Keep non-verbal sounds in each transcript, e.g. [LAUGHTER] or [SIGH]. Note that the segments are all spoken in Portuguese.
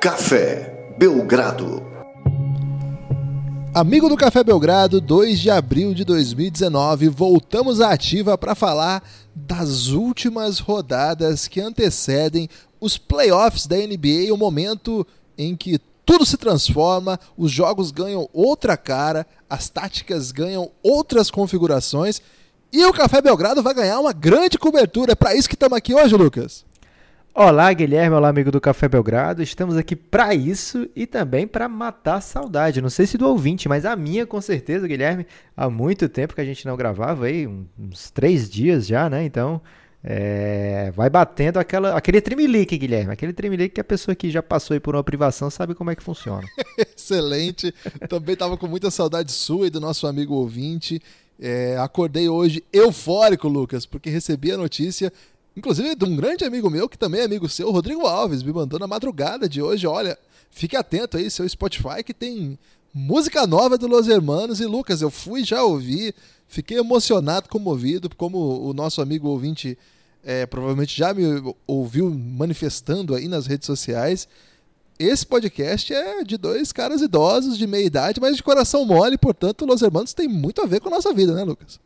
Café Belgrado. Amigo do Café Belgrado, 2 de abril de 2019, voltamos à ativa para falar das últimas rodadas que antecedem os playoffs da NBA, o momento em que tudo se transforma, os jogos ganham outra cara, as táticas ganham outras configurações e o Café Belgrado vai ganhar uma grande cobertura. É para isso que estamos aqui hoje, Lucas. Olá, Guilherme, olá, amigo do Café Belgrado. Estamos aqui para isso e também para matar a saudade. Não sei se do ouvinte, mas a minha com certeza, Guilherme. Há muito tempo que a gente não gravava aí, uns três dias já, né? Então, é, vai batendo aquela, aquele tremelique, Guilherme. Aquele tremelique que a pessoa que já passou por uma privação sabe como é que funciona. [LAUGHS] Excelente. Também estava com muita saudade sua e do nosso amigo ouvinte. É, acordei hoje eufórico, Lucas, porque recebi a notícia Inclusive de um grande amigo meu, que também é amigo seu, Rodrigo Alves, me mandou na madrugada de hoje. Olha, fique atento aí, seu Spotify, que tem música nova do Los Hermanos. E Lucas, eu fui já ouvi, fiquei emocionado, comovido, como o nosso amigo ouvinte é, provavelmente já me ouviu manifestando aí nas redes sociais. Esse podcast é de dois caras idosos, de meia idade, mas de coração mole, portanto, Los Hermanos tem muito a ver com a nossa vida, né, Lucas?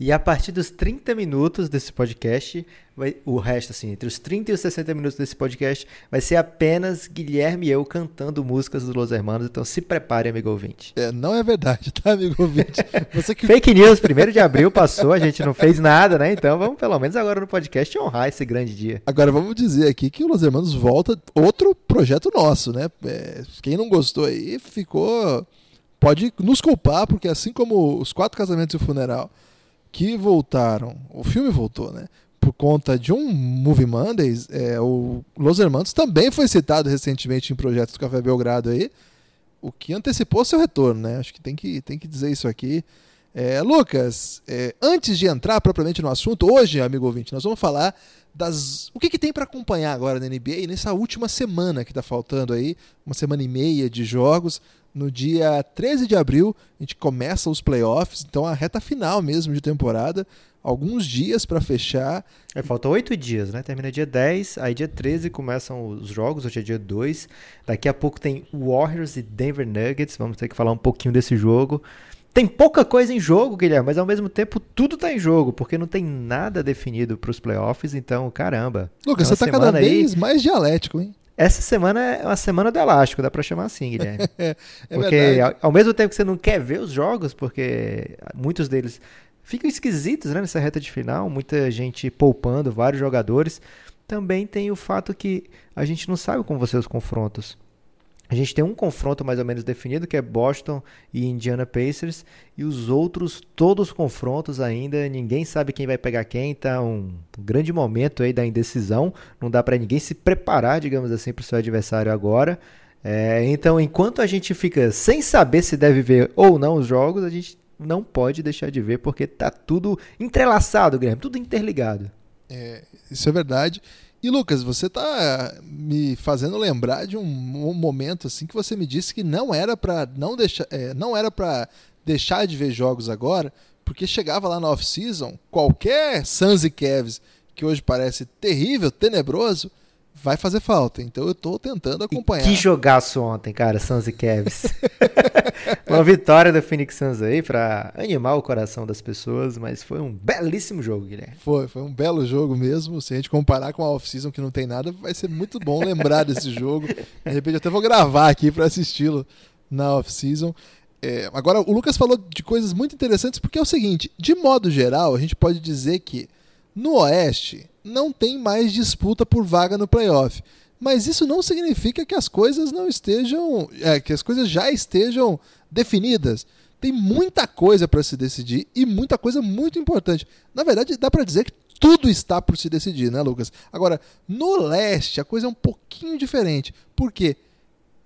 E a partir dos 30 minutos desse podcast, vai, o resto, assim, entre os 30 e os 60 minutos desse podcast, vai ser apenas Guilherme e eu cantando músicas dos Los Hermanos. Então se prepare, amigo ouvinte. É, não é verdade, tá, amigo ouvinte? Você que... Fake news, primeiro de abril passou, a gente não fez nada, né? Então vamos pelo menos agora no podcast honrar esse grande dia. Agora vamos dizer aqui que o Los Hermanos volta outro projeto nosso, né? É, quem não gostou aí ficou. Pode nos culpar, porque assim como os quatro casamentos e o funeral que voltaram, o filme voltou, né? Por conta de um Movie Mondays, é, o Los Hermanos também foi citado recentemente em projetos do Café Belgrado aí, o que antecipou seu retorno, né? Acho que tem que, tem que dizer isso aqui. É, Lucas, é, antes de entrar propriamente no assunto, hoje, amigo ouvinte, nós vamos falar das. O que, que tem para acompanhar agora na NBA nessa última semana que está faltando aí, uma semana e meia de jogos. No dia 13 de abril, a gente começa os playoffs, então a reta final mesmo de temporada. Alguns dias para fechar. É, falta oito dias, né? Termina dia 10, aí dia 13 começam os jogos, hoje é dia 2. Daqui a pouco tem Warriors e Denver Nuggets, vamos ter que falar um pouquinho desse jogo. Tem pouca coisa em jogo, Guilherme, mas ao mesmo tempo tudo está em jogo, porque não tem nada definido para os playoffs, então, caramba. Lucas, é você está cada vez aí... mais dialético, hein? Essa semana é uma semana do elástico, dá para chamar assim, Guilherme. [LAUGHS] é porque ao, ao, mesmo tempo que você não quer ver os jogos, porque muitos deles ficam esquisitos né, nessa reta de final, muita gente poupando vários jogadores, também tem o fato que a gente não sabe como vão ser os confrontos. A gente tem um confronto mais ou menos definido, que é Boston e Indiana Pacers, e os outros, todos os confrontos ainda, ninguém sabe quem vai pegar quem, tá um grande momento aí da indecisão, não dá para ninguém se preparar, digamos assim, para o seu adversário agora. É, então, enquanto a gente fica sem saber se deve ver ou não os jogos, a gente não pode deixar de ver, porque tá tudo entrelaçado, Guilherme, tudo interligado. É, isso é verdade. E Lucas, você está me fazendo lembrar de um, um, momento assim que você me disse que não era para não deixar, é, não era para deixar de ver jogos agora, porque chegava lá na off-season, qualquer Suns e Cavs que hoje parece terrível, tenebroso, vai fazer falta. Então eu estou tentando acompanhar. E que jogaço ontem, cara, Suns e Cavs. [LAUGHS] Uma vitória do Phoenix Suns aí para animar o coração das pessoas, mas foi um belíssimo jogo, Guilherme. Foi, foi um belo jogo mesmo. Se a gente comparar com a off-season que não tem nada, vai ser muito bom lembrar desse jogo. De repente eu até vou gravar aqui para assisti-lo na off-season. É, agora, o Lucas falou de coisas muito interessantes, porque é o seguinte: de modo geral, a gente pode dizer que no Oeste não tem mais disputa por vaga no playoff. Mas isso não significa que as coisas não estejam. É, que as coisas já estejam definidas. Tem muita coisa para se decidir e muita coisa muito importante. Na verdade, dá para dizer que tudo está por se decidir, né, Lucas? Agora, no leste, a coisa é um pouquinho diferente. Porque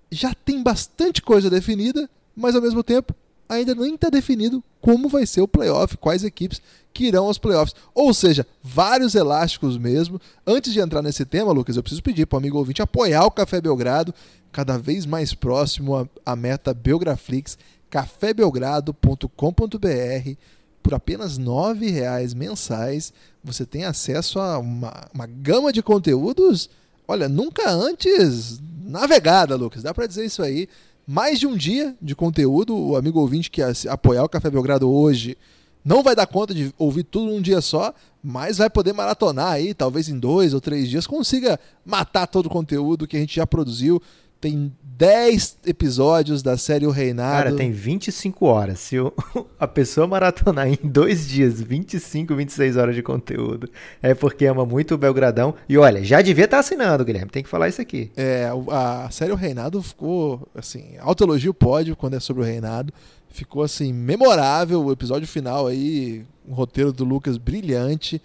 já tem bastante coisa definida, mas ao mesmo tempo ainda nem está definido como vai ser o playoff, quais equipes que irão aos playoffs. Ou seja, vários elásticos mesmo. Antes de entrar nesse tema, Lucas, eu preciso pedir para o amigo ouvinte apoiar o Café Belgrado, cada vez mais próximo à meta Belgraflix, cafébelgrado.com.br. Por apenas R$ reais mensais, você tem acesso a uma, uma gama de conteúdos olha, nunca antes navegada, Lucas. Dá para dizer isso aí. Mais de um dia de conteúdo. O amigo ouvinte que apoiar o Café Belgrado hoje não vai dar conta de ouvir tudo num dia só, mas vai poder maratonar aí, talvez em dois ou três dias, consiga matar todo o conteúdo que a gente já produziu. Tem 10 episódios da série O Reinado. Cara, tem 25 horas. Se [LAUGHS] a pessoa maratonar em dois dias 25, 26 horas de conteúdo, é porque ama muito o Belgradão. E olha, já devia estar tá assinando, Guilherme. Tem que falar isso aqui. É, a série O Reinado ficou, assim, autoelogio pode quando é sobre o Reinado. Ficou, assim, memorável. O episódio final aí, um roteiro do Lucas brilhante.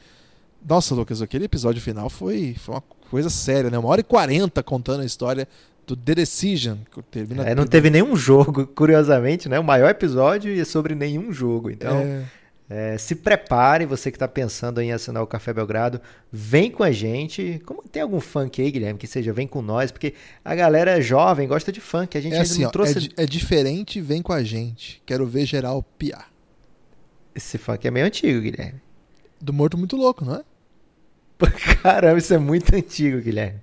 Nossa, Lucas, aquele episódio final foi, foi uma coisa séria, né? Uma hora e quarenta contando a história do The Decision. Que termina é, não teve nenhum jogo, [LAUGHS] curiosamente, né? O maior episódio é sobre nenhum jogo. Então, é... É, se prepare, você que está pensando em assinar o Café Belgrado, vem com a gente. Como tem algum funk aí, Guilherme, que seja, vem com nós, porque a galera jovem gosta de funk. A gente é assim, ó, trouxe. É, é, diferente, vem com a gente. Quero ver geral piar. Esse funk é meio antigo, Guilherme. Do Morto Muito Louco, não é? [LAUGHS] Caramba, isso é muito antigo, Guilherme.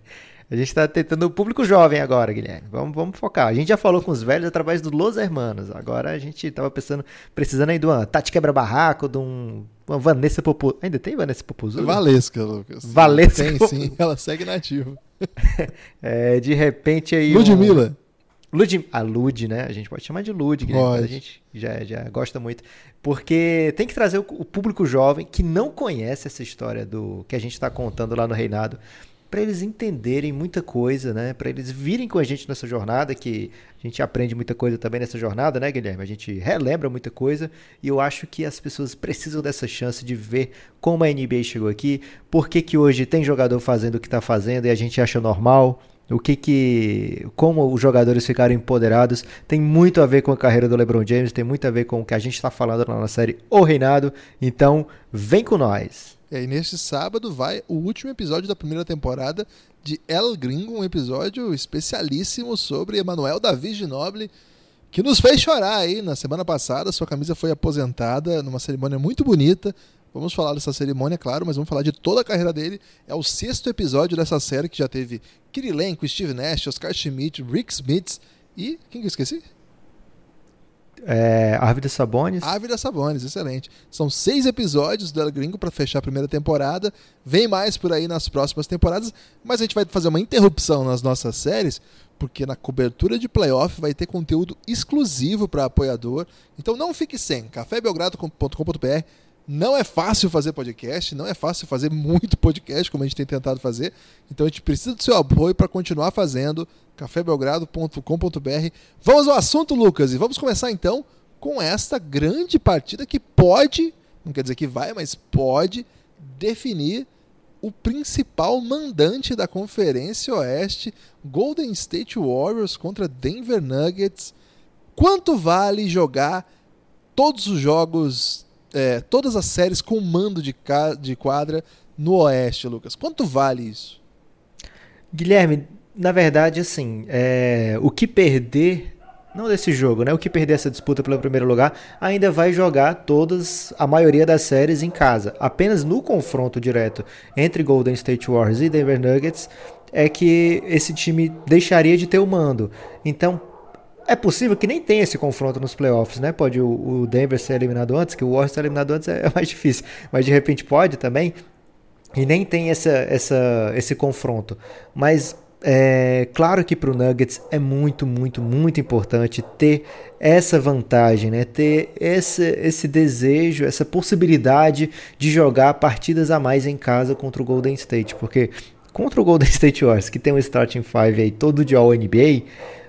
A gente está tentando o público jovem agora, Guilherme. Vamos, vamos focar. A gente já falou com os velhos através do Los Hermanos. Agora a gente estava pensando, precisando aí de uma Tati Quebra-Barraco, de um, uma Vanessa Popo... Ainda tem Vanessa Popozuda? Valesca, Lucas. Valesca. Tem sim, ela segue nativa. [LAUGHS] é, de repente aí... Ludmilla. Um... Lud... A Lud, né? A gente pode chamar de Lud, Guilherme. A gente já, já gosta muito. Porque tem que trazer o, o público jovem que não conhece essa história do que a gente está contando lá no Reinado para eles entenderem muita coisa, né? Para eles virem com a gente nessa jornada, que a gente aprende muita coisa também nessa jornada, né, Guilherme? A gente relembra muita coisa e eu acho que as pessoas precisam dessa chance de ver como a NBA chegou aqui, por que, que hoje tem jogador fazendo o que está fazendo e a gente acha normal. O que que. Como os jogadores ficaram empoderados tem muito a ver com a carreira do LeBron James, tem muito a ver com o que a gente está falando na série O Reinado. Então, vem com nós! E aí, neste sábado, vai o último episódio da primeira temporada de El Gringo, um episódio especialíssimo sobre Emanuel Davi Ginoble, que nos fez chorar aí na semana passada. Sua camisa foi aposentada numa cerimônia muito bonita. Vamos falar dessa cerimônia, claro, mas vamos falar de toda a carreira dele. É o sexto episódio dessa série que já teve Kirilenko, Steve Nash, Oscar Schmidt, Rick Smith e. Quem que eu esqueci? É, Árvida Sabones. Árvida Sabones, excelente. São seis episódios do El Gringo para fechar a primeira temporada. Vem mais por aí nas próximas temporadas, mas a gente vai fazer uma interrupção nas nossas séries, porque na cobertura de playoff vai ter conteúdo exclusivo para apoiador. Então não fique sem. cafébelgrado.com.br não é fácil fazer podcast, não é fácil fazer muito podcast, como a gente tem tentado fazer. Então a gente precisa do seu apoio para continuar fazendo. cafébelgrado.com.br. Vamos ao assunto, Lucas, e vamos começar então com esta grande partida que pode, não quer dizer que vai, mas pode definir o principal mandante da Conferência Oeste, Golden State Warriors contra Denver Nuggets. Quanto vale jogar todos os jogos é, todas as séries com mando de, de quadra no Oeste, Lucas. Quanto vale isso? Guilherme, na verdade, assim, é, o que perder não desse jogo, né? O que perder essa disputa pelo primeiro lugar ainda vai jogar todas, a maioria das séries em casa. Apenas no confronto direto entre Golden State Warriors e Denver Nuggets é que esse time deixaria de ter o mando. Então, é possível que nem tenha esse confronto nos playoffs, né? Pode o, Denver ser eliminado antes, que o Warriors ser eliminado antes é, [LAUGHS] é mais difícil, mas de repente pode também. E nem tem essa, essa, esse confronto. Mas é claro que para o Nuggets é muito, muito, muito importante ter essa vantagem, né? ter esse, esse desejo, essa possibilidade de jogar partidas a mais em casa contra o Golden State, porque contra o Golden [LAUGHS] State Warriors, que tem um starting five aí todo de All NBA,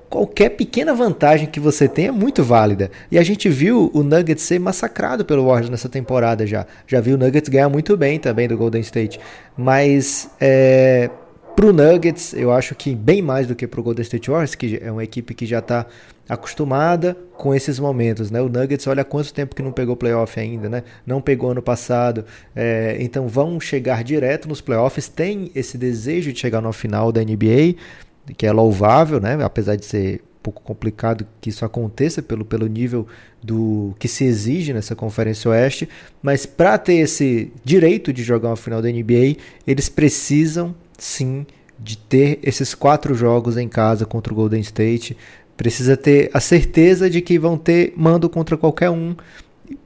qualquer pequena vantagem que você tenha é muito válida. E a gente viu o Nuggets ser massacrado pelo Warriors nessa temporada já. Já viu o Nuggets ganhar muito bem também do Golden State. Mas é, pro Nuggets, eu acho que bem mais do que pro Golden State Warriors, que é uma equipe que já está acostumada com esses momentos, né? O Nuggets, olha quanto tempo que não pegou playoff ainda, né? Não pegou ano passado, é, então vão chegar direto nos playoffs, tem esse desejo de chegar no final da NBA, que é louvável, né? apesar de ser um pouco complicado que isso aconteça pelo, pelo nível do que se exige nessa Conferência Oeste, mas para ter esse direito de jogar uma final da NBA, eles precisam sim de ter esses quatro jogos em casa contra o Golden State. Precisa ter a certeza de que vão ter mando contra qualquer um,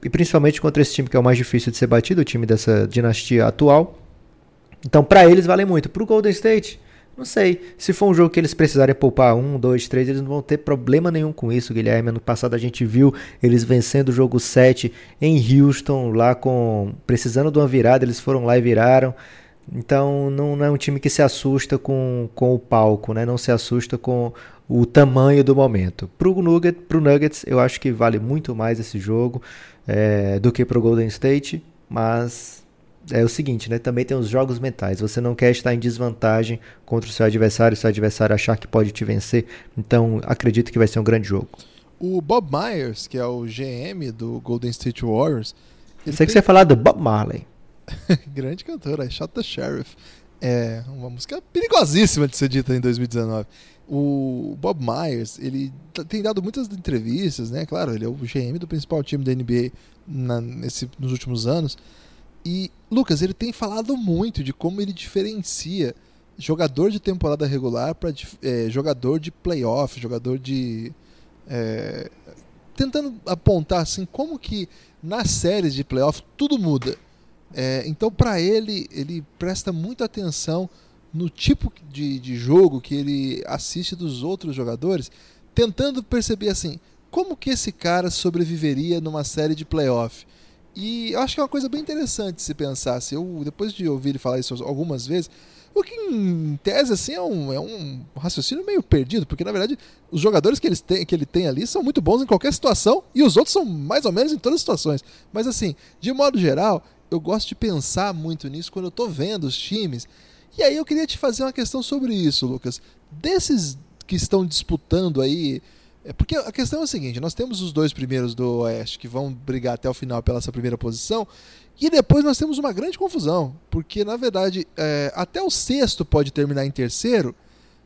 e principalmente contra esse time que é o mais difícil de ser batido, o time dessa dinastia atual. Então, para eles vale muito. Para o Golden State, não sei. Se for um jogo que eles precisarem poupar um, dois, três, eles não vão ter problema nenhum com isso, Guilherme. Ano passado a gente viu eles vencendo o jogo 7 em Houston, lá com. precisando de uma virada, eles foram lá e viraram. Então não, não é um time que se assusta com, com o palco, né? não se assusta com o tamanho do momento. Para o Nugget, Nuggets, eu acho que vale muito mais esse jogo é, do que para o Golden State, mas é o seguinte, né? Também tem os jogos mentais. Você não quer estar em desvantagem contra o seu adversário, seu adversário achar que pode te vencer. Então, acredito que vai ser um grande jogo. O Bob Myers, que é o GM do Golden State Warriors. Sei tem... que você ia falar do Bob Marley. [LAUGHS] grande cantor, I Shot the Sheriff. É uma música perigosíssima de ser dita em 2019. O Bob Myers, ele tem dado muitas entrevistas, né? Claro, ele é o GM do principal time da NBA na, nesse, nos últimos anos. E, Lucas, ele tem falado muito de como ele diferencia jogador de temporada regular para é, jogador de playoff, jogador de. É, tentando apontar assim como que nas séries de playoff tudo muda. É, então, para ele, ele presta muita atenção no tipo de, de jogo que ele assiste dos outros jogadores, tentando perceber assim como que esse cara sobreviveria numa série de playoff. E eu acho que é uma coisa bem interessante se pensar. Se eu, depois de ouvir ele falar isso algumas vezes, o que em tese assim, é, um, é um raciocínio meio perdido, porque na verdade os jogadores que, eles têm, que ele tem ali são muito bons em qualquer situação e os outros são mais ou menos em todas as situações. Mas assim, de modo geral, eu gosto de pensar muito nisso quando eu estou vendo os times. E aí eu queria te fazer uma questão sobre isso, Lucas. Desses que estão disputando aí é porque a questão é a seguinte: nós temos os dois primeiros do Oeste que vão brigar até o final pela essa primeira posição, e depois nós temos uma grande confusão, porque na verdade é, até o sexto pode terminar em terceiro,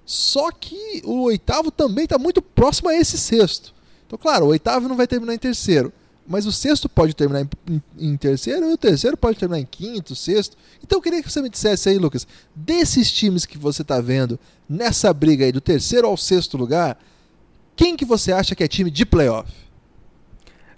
só que o oitavo também está muito próximo a esse sexto. Então, claro, o oitavo não vai terminar em terceiro, mas o sexto pode terminar em, em, em terceiro e o terceiro pode terminar em quinto, sexto. Então eu queria que você me dissesse aí, Lucas, desses times que você está vendo nessa briga aí do terceiro ao sexto lugar quem que você acha que é time de playoff?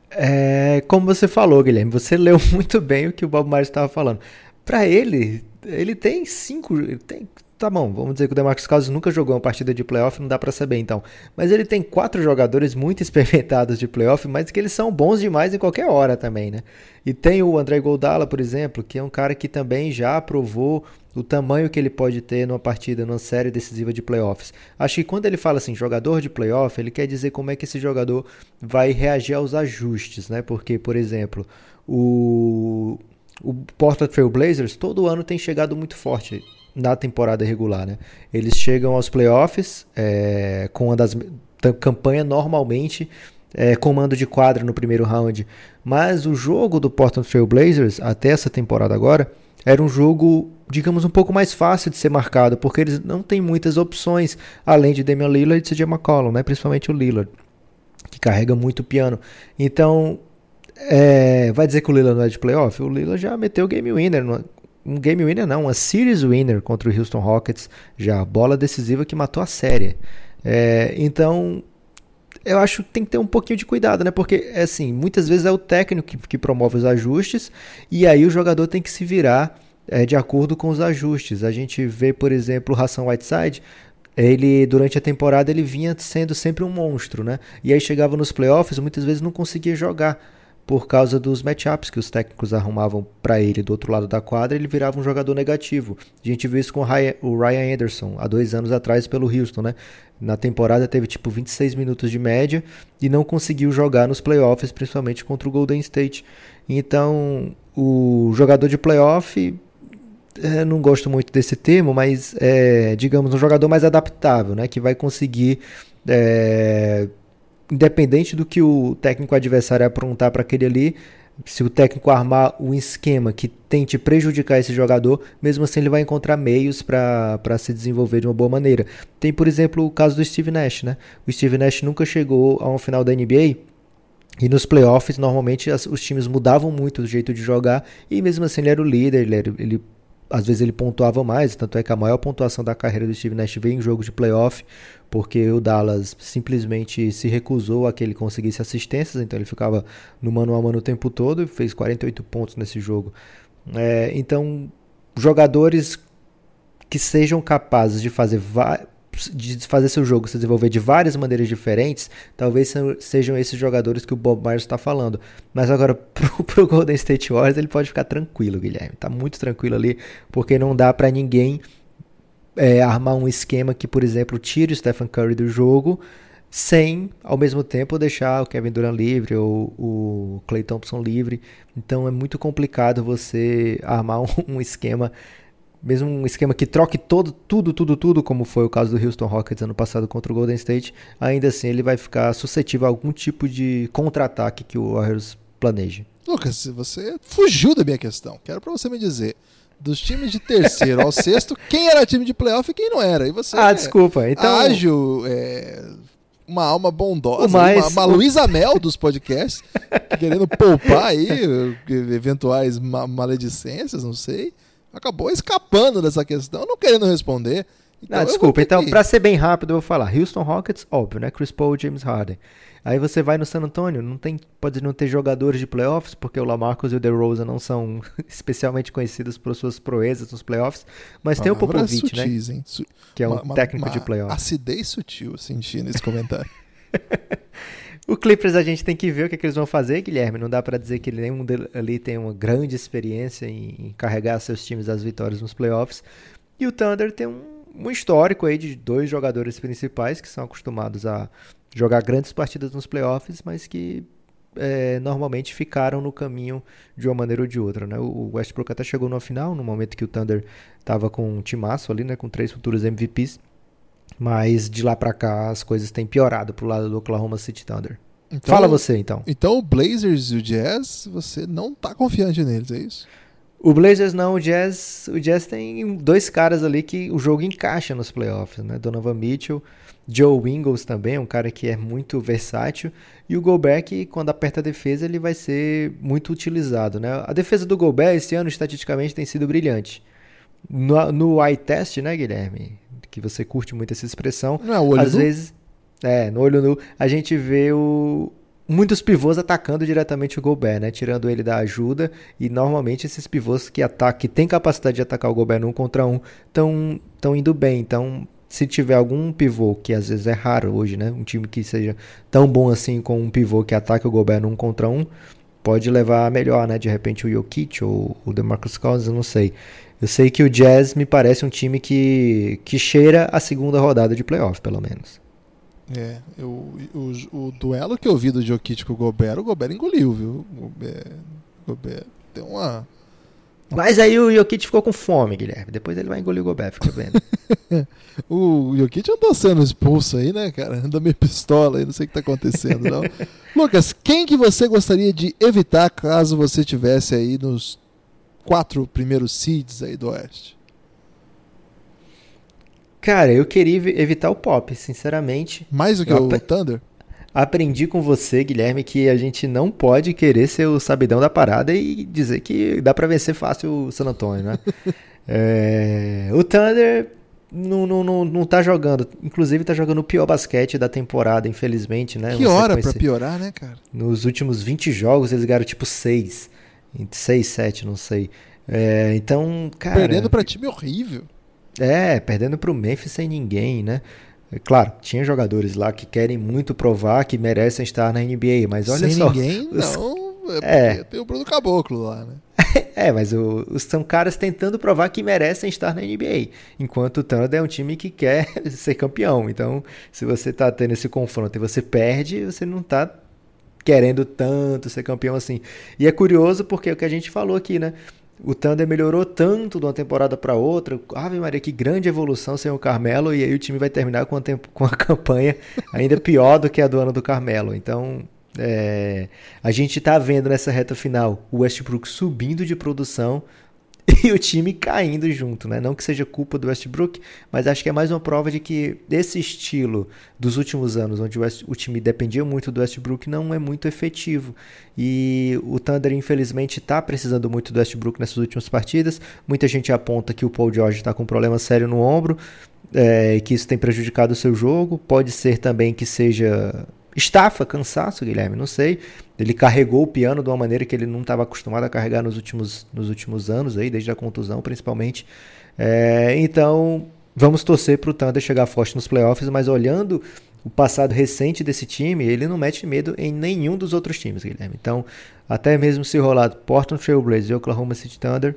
É, como você falou, Guilherme, você [LAUGHS] leu muito bem o que o Bob Myers estava falando. Para ele, ele tem cinco, tem Tá bom, vamos dizer que o DeMarcus Cousins nunca jogou uma partida de playoff, não dá para saber então. Mas ele tem quatro jogadores muito [LAUGHS] experimentados de playoff, mas que eles são bons demais em qualquer hora também, né? E tem o André Goldala, por exemplo, que é um cara que também já provou o tamanho que ele pode ter numa partida, numa série decisiva de playoffs. Acho que quando ele fala assim, jogador de playoff, ele quer dizer como é que esse jogador vai reagir aos ajustes, né? Porque, por exemplo, o o Portland Trail Blazers todo ano tem chegado muito forte na temporada regular, né? Eles chegam aos playoffs é, com uma das campanha normalmente é, comando de quadra no primeiro round, mas o jogo do Portland Trail Blazers até essa temporada agora era um jogo, digamos, um pouco mais fácil de ser marcado, porque eles não têm muitas opções além de Damian Lillard e CJ McCollum, né? Principalmente o Lillard, que carrega muito o piano. Então, é, vai dizer que o Lillard não é de playoff? O Lillard já meteu o game winner um game winner não, uma series winner contra o Houston Rockets, já bola decisiva que matou a série. É, então, eu acho que tem que ter um pouquinho de cuidado, né? Porque, assim, muitas vezes é o técnico que, que promove os ajustes e aí o jogador tem que se virar é, de acordo com os ajustes. A gente vê, por exemplo, o Hassan Whiteside, ele durante a temporada ele vinha sendo sempre um monstro, né? E aí chegava nos playoffs, muitas vezes não conseguia jogar por causa dos matchups que os técnicos arrumavam para ele do outro lado da quadra, ele virava um jogador negativo. A gente viu isso com o Ryan Anderson há dois anos atrás pelo Houston, né? Na temporada teve tipo 26 minutos de média e não conseguiu jogar nos playoffs, principalmente contra o Golden State. Então, o jogador de playoff é, não gosto muito desse termo, mas é, digamos, um jogador mais adaptável, né? Que vai conseguir é, independente do que o técnico adversário aprontar para aquele ali, se o técnico armar um esquema que tente prejudicar esse jogador, mesmo assim ele vai encontrar meios para se desenvolver de uma boa maneira. Tem, por exemplo, o caso do Steve Nash, né? O Steve Nash nunca chegou a um final da NBA e nos playoffs, normalmente as, os times mudavam muito o jeito de jogar e mesmo assim ele era o líder, ele, era, ele às vezes ele pontuava mais, tanto é que a maior pontuação da carreira do Steve Nash veio em jogo de playoff, porque o Dallas simplesmente se recusou a que ele conseguisse assistências, então ele ficava no mano a mano o tempo todo e fez 48 pontos nesse jogo. É, então, jogadores que sejam capazes de fazer de fazer seu jogo se desenvolver de várias maneiras diferentes, talvez sejam esses jogadores que o Bob Myers está falando. Mas agora, [LAUGHS] pro, pro Golden State Warriors, ele pode ficar tranquilo, Guilherme. Tá muito tranquilo ali, porque não dá para ninguém é, armar um esquema que, por exemplo, tire o Stephen Curry do jogo sem, ao mesmo tempo, deixar o Kevin Durant livre ou o Clay Thompson livre. Então é muito complicado você armar [LAUGHS] um, um esquema mesmo um esquema que troque todo, tudo, tudo, tudo, como foi o caso do Houston Rockets ano passado contra o Golden State, ainda assim ele vai ficar suscetível a algum tipo de contra-ataque que o Warriors planeje. Lucas, você fugiu da minha questão. Quero para você me dizer, dos times de terceiro ao sexto, quem era time de playoff e quem não era. E você ah, é desculpa. Então... Ágil, é, uma alma bondosa, mais... uma, uma Luísa Mel dos podcasts, [LAUGHS] querendo poupar aí eventuais maledicências, não sei acabou escapando dessa questão, não querendo responder. Então, desculpa, então, que... para ser bem rápido, eu vou falar. Houston Rockets, óbvio, né? Chris Paul e James Harden. Aí você vai no San Antonio, não tem, pode não ter jogadores de playoffs, porque o Lamarcus e o DeRozan não são [LAUGHS] especialmente conhecidos por suas proezas nos playoffs, mas tem o Popovich, sutis, né? Hein? Su que é um uma, técnico uma, de playoffs. Acidez sutil senti nesse comentário. [LAUGHS] O Clippers a gente tem que ver o que, é que eles vão fazer, Guilherme. Não dá para dizer que nenhum ali tem uma grande experiência em, carregar seus times às vitórias nos playoffs. E o Thunder tem um, um histórico aí de dois jogadores principais que são acostumados a jogar grandes partidas nos playoffs, mas que é, normalmente ficaram no caminho de uma maneira ou de outra. Né? O Westbrook até chegou no final, no momento que o Thunder estava com um timaço ali, né, com três futuros MVPs. Mas de lá para cá as coisas têm piorado pro lado do Oklahoma City Thunder. Então, Fala você então. Então o Blazers e o Jazz, você não tá confiante neles, é isso? O Blazers não, o Jazz, o Jazz tem dois caras ali que o jogo encaixa nos playoffs, né? Donovan Mitchell, Joe Ingles também, um cara que é muito versátil, e o Gobert que quando aperta a defesa ele vai ser muito utilizado, né? A defesa do Gobert esse ano estatisticamente tem sido brilhante. No, no eye test, né, Guilherme? que você curte muito essa expressão. Não é olho Às nu? vezes, é, no olho nu, a gente vê o, muitos pivôs atacando diretamente o Gobert, né? Tirando ele da ajuda. E normalmente esses pivôs que atacam, que têm capacidade de atacar o Gobert num contra um, estão tão indo bem. Então, se tiver algum pivô, que às vezes é raro hoje, né? Um time que seja tão bom assim com um pivô que ataca o Gobert num contra um, pode levar a melhor, né? De repente o Jokic ou o DeMarcus Cousins, eu não sei. Eu sei que o Jazz me parece um time que, que cheira a segunda rodada de playoff, pelo menos. É, eu, o, o duelo que eu vi do Jokic com o Gobert, o Gobert engoliu, viu? O Gobert, Gobert deu uma, Mas aí o Jokic ficou com fome, Guilherme. Depois ele vai engolir o Gobert, fica vendo. [LAUGHS] o Jokic andou sendo expulso aí, né, cara? Anda meio pistola aí, não sei o que tá acontecendo, não. [LAUGHS] Lucas, quem que você gostaria de evitar caso você tivesse aí nos quatro primeiros seeds aí do Oeste? Cara, eu queria evitar o Pop, sinceramente. Mais do que eu o Thunder? Aprendi com você, Guilherme, que a gente não pode querer ser o sabidão da parada e dizer que dá para vencer fácil o San Antonio, né? [LAUGHS] é... O Thunder não, não, não, não tá jogando. Inclusive tá jogando o pior basquete da temporada, infelizmente, né? Que hora pra piorar, né, cara? Nos últimos 20 jogos eles ganharam tipo 6. 6, 7, não sei. É, então, cara. Perdendo para time horrível. É, perdendo para o Memphis sem ninguém, né? É, claro, tinha jogadores lá que querem muito provar que merecem estar na NBA, mas olha sem só. ninguém, não. É, é. tem o Bruno Caboclo lá, né? [LAUGHS] é, mas o, são caras tentando provar que merecem estar na NBA. Enquanto o Thunder é um time que quer [LAUGHS] ser campeão. Então, se você tá tendo esse confronto e você perde, você não tá querendo tanto ser campeão assim. E é curioso porque é o que a gente falou aqui, né? O Thunder melhorou tanto de uma temporada para outra. Ave Maria, que grande evolução sem o Carmelo. E aí o time vai terminar com a, tempo, [LAUGHS] com a campanha ainda pior do que a do ano do Carmelo. Então, é, a gente está vendo nessa reta final o Westbrook subindo de produção. [LAUGHS] e o time caindo junto, né? Não que seja culpa do Westbrook, mas acho que é mais uma prova de que esse estilo dos últimos anos, onde o, West, o time dependia muito do Westbrook, não é muito efetivo. E o Thunder, infelizmente, está precisando muito do Westbrook nessas últimas partidas. Muita gente aponta que o Paul George está com um problema sério no ombro, é, que isso tem prejudicado o seu jogo. Pode ser também que seja estafa, cansaço, Guilherme, não sei. Ele carregou o piano de uma maneira que ele não estava acostumado a carregar nos últimos, nos últimos anos, aí, desde a contusão principalmente. É, então, vamos torcer para o Thunder chegar forte nos playoffs, mas olhando o passado recente desse time, ele não mete medo em nenhum dos outros times, Guilherme. Então, até mesmo se rolar Portland Trail Blazers e Oklahoma City Thunder,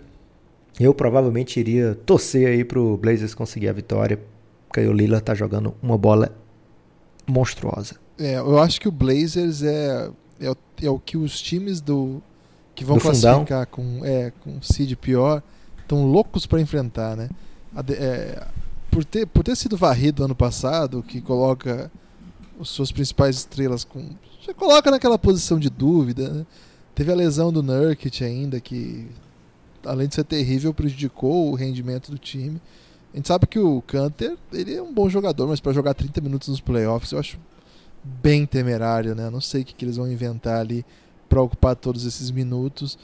eu provavelmente iria torcer aí pro Blazers conseguir a vitória, porque o Lillard tá jogando uma bola monstruosa. É, eu acho que o Blazers é, é, o, é o que os times do que vão do classificar com é com seed pior estão loucos para enfrentar, né? É, por ter por ter sido varrido ano passado, que coloca as suas principais estrelas com já coloca naquela posição de dúvida, né? Teve a lesão do Nurkic ainda que além de ser terrível prejudicou o rendimento do time. A gente sabe que o Canter, ele é um bom jogador, mas para jogar 30 minutos nos playoffs eu acho bem temerário, né? Não sei o que, que eles vão inventar ali para ocupar todos esses minutos.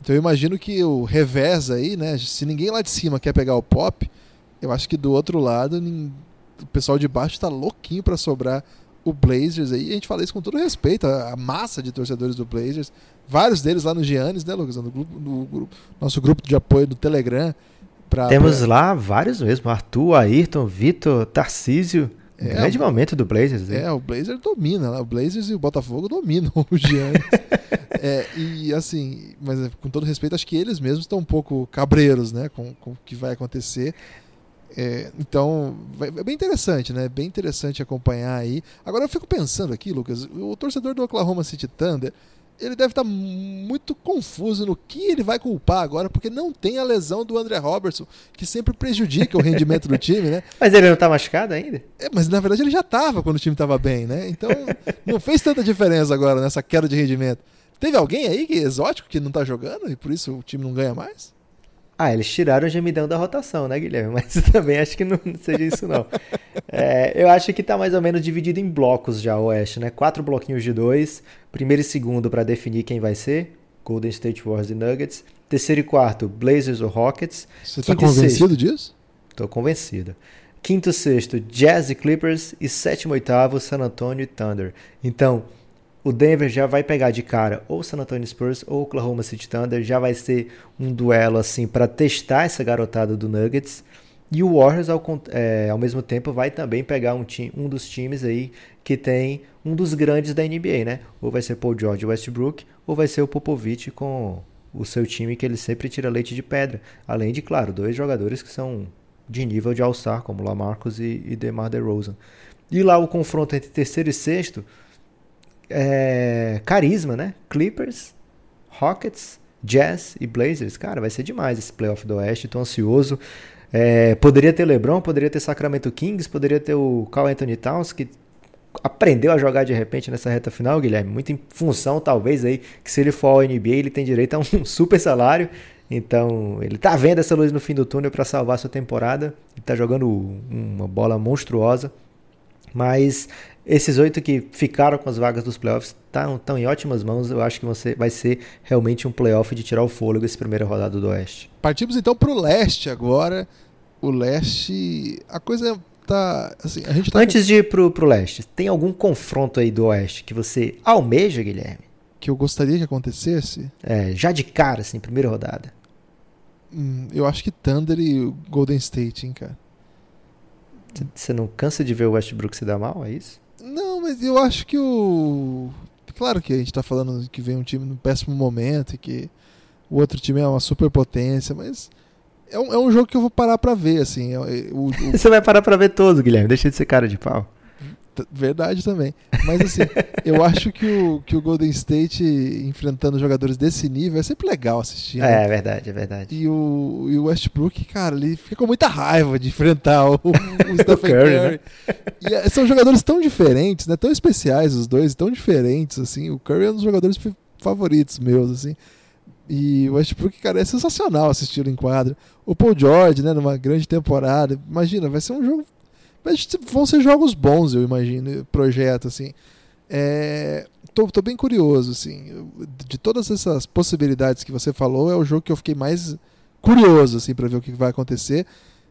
Então eu imagino que o revés aí, né? Se ninguém lá de cima quer pegar o pop, eu acho que do outro lado o pessoal de baixo está louquinho para sobrar o Blazers aí. A gente fala isso com todo respeito, a, massa de torcedores do Blazers, vários deles lá no Giannis, né, Lucas? No, grupo, no grupo, nosso grupo de apoio do Telegram. Pra, Temos pra... lá vários mesmo: Arthur, Ayrton, Vitor, Tarcísio. É, Grande momento do Blazers. É, o Blazers domina, né? o Blazers e o Botafogo dominam o Giannis. [LAUGHS] é, e assim, mas com todo respeito, acho que eles mesmos estão um pouco cabreiros, né, com, com o que vai acontecer. É, então, é bem interessante, né? Bem interessante acompanhar aí. Agora eu fico pensando aqui, Lucas, o torcedor do Oklahoma City Thunder, ele deve estar tá muito confuso no que ele vai culpar agora, porque não tem a lesão do André Robertson, que sempre prejudica o rendimento do time, né? [LAUGHS] Mas ele não está machucado ainda? É, mas na verdade ele já estava quando o time estava bem, né? Então não fez tanta diferença agora nessa queda de rendimento. Teve alguém aí que é exótico que não está jogando e por isso o time não ganha mais? Ah, eles tiraram o gemidão da rotação, né, Guilherme? [LAUGHS] Mas também acho que não seja isso, não. É, eu acho que está mais ou menos dividido em blocos já o Oeste, né? Quatro bloquinhos de dois. Primeiro e segundo para definir quem vai ser. Golden State Warriors e Nuggets. Terceiro e quarto, Blazers ou Rockets. Você está convencido disso? Estou convencido. Quinto e sexto, Jazz e Clippers. E sétimo e oitavo, San Antonio e Thunder. Então, o Denver já vai pegar de cara ou San Antonio Spurs ou Oklahoma City Thunder, já vai ser um duelo assim para testar essa garotada do Nuggets. E o Warriors ao, é, ao mesmo tempo vai também pegar um, time, um dos times aí que tem um dos grandes da NBA, né? Ou vai ser Paul George Westbrook, ou vai ser o Popovich com o seu time que ele sempre tira leite de pedra. Além de, claro, dois jogadores que são de nível de All-Star, como Lamarcus e, e DeMar DeRozan. E lá o confronto entre terceiro e sexto, é, carisma, né? Clippers, Rockets, Jazz e Blazers. Cara, vai ser demais esse playoff do Oeste. Tô ansioso. É, poderia ter LeBron, poderia ter Sacramento Kings, poderia ter o Carl Anthony Towns, que aprendeu a jogar de repente nessa reta final, Guilherme. Muito em função, talvez, aí, que se ele for ao NBA, ele tem direito a um [LAUGHS] super salário. Então, ele tá vendo essa luz no fim do túnel para salvar sua temporada. Ele tá jogando uma bola monstruosa. Mas esses oito que ficaram com as vagas dos playoffs estão em ótimas mãos. Eu acho que você vai ser realmente um playoff de tirar o fôlego esse primeira rodada do Oeste. Partimos então para o leste agora. O leste, a coisa tá assim, a gente tá Antes com... de ir pro, pro leste, tem algum confronto aí do Oeste que você almeja, Guilherme? Que eu gostaria que acontecesse? É, já de cara, assim, primeira rodada. Hum, eu acho que Thunder e Golden State, hein, cara. Você não cansa de ver o Westbrook se dar mal, é isso? Não, mas eu acho que o. Claro que a gente tá falando que vem um time no péssimo momento e que o outro time é uma superpotência, mas é um, é um jogo que eu vou parar pra ver, assim. É, o, o... [LAUGHS] Você vai parar pra ver todos, Guilherme, deixa de ser cara de pau. Verdade também. Mas assim, eu acho que o, que o Golden State enfrentando jogadores desse nível é sempre legal assistir. Né? É, é verdade, é verdade. E o, e o Westbrook, cara, ele fica com muita raiva de enfrentar o, o [LAUGHS] Stephen Curry. Curry. Né? E é, são jogadores tão diferentes, né? Tão especiais os dois, tão diferentes, assim. O Curry é um dos jogadores favoritos meus, assim. E o Westbrook, cara, é sensacional assistir em quadra. O Paul George, né, numa grande temporada. Imagina, vai ser um jogo. Vão ser jogos bons, eu imagino, projeto, assim. É, tô, tô bem curioso, assim. De todas essas possibilidades que você falou, é o jogo que eu fiquei mais curioso, assim, para ver o que vai acontecer.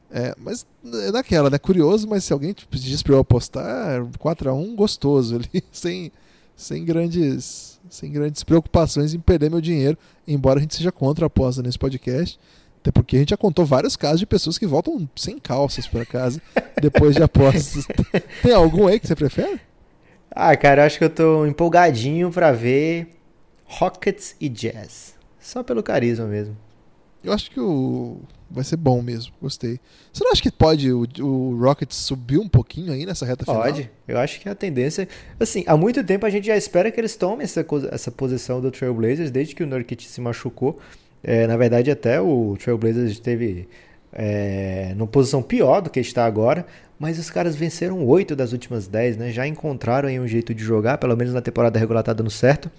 É, mas é daquela, né? Curioso, mas se alguém pedisse pra eu apostar, 4x1 gostoso ali, [LAUGHS] sem, sem grandes sem grandes preocupações em perder meu dinheiro, embora a gente seja contra a aposta nesse podcast. Até porque a gente já contou vários casos de pessoas que voltam sem calças para casa depois de apostas. [LAUGHS] Tem algum aí que você prefere? Ah, cara, eu acho que eu tô empolgadinho para ver Rockets e Jazz. Só pelo carisma mesmo. Eu acho que o vai ser bom mesmo, gostei. Você não acha que pode o, o Rockets subir um pouquinho aí nessa reta final? Pode, eu acho que a tendência. Assim, há muito tempo a gente já espera que eles tomem essa, essa posição do Trailblazers, desde que o Nurkic se machucou. É, na verdade, até o Trailblazers esteve é, numa posição pior do que está agora, mas os caras venceram oito das últimas dez, né? Já encontraram aí um jeito de jogar, pelo menos na temporada regular tá dando certo.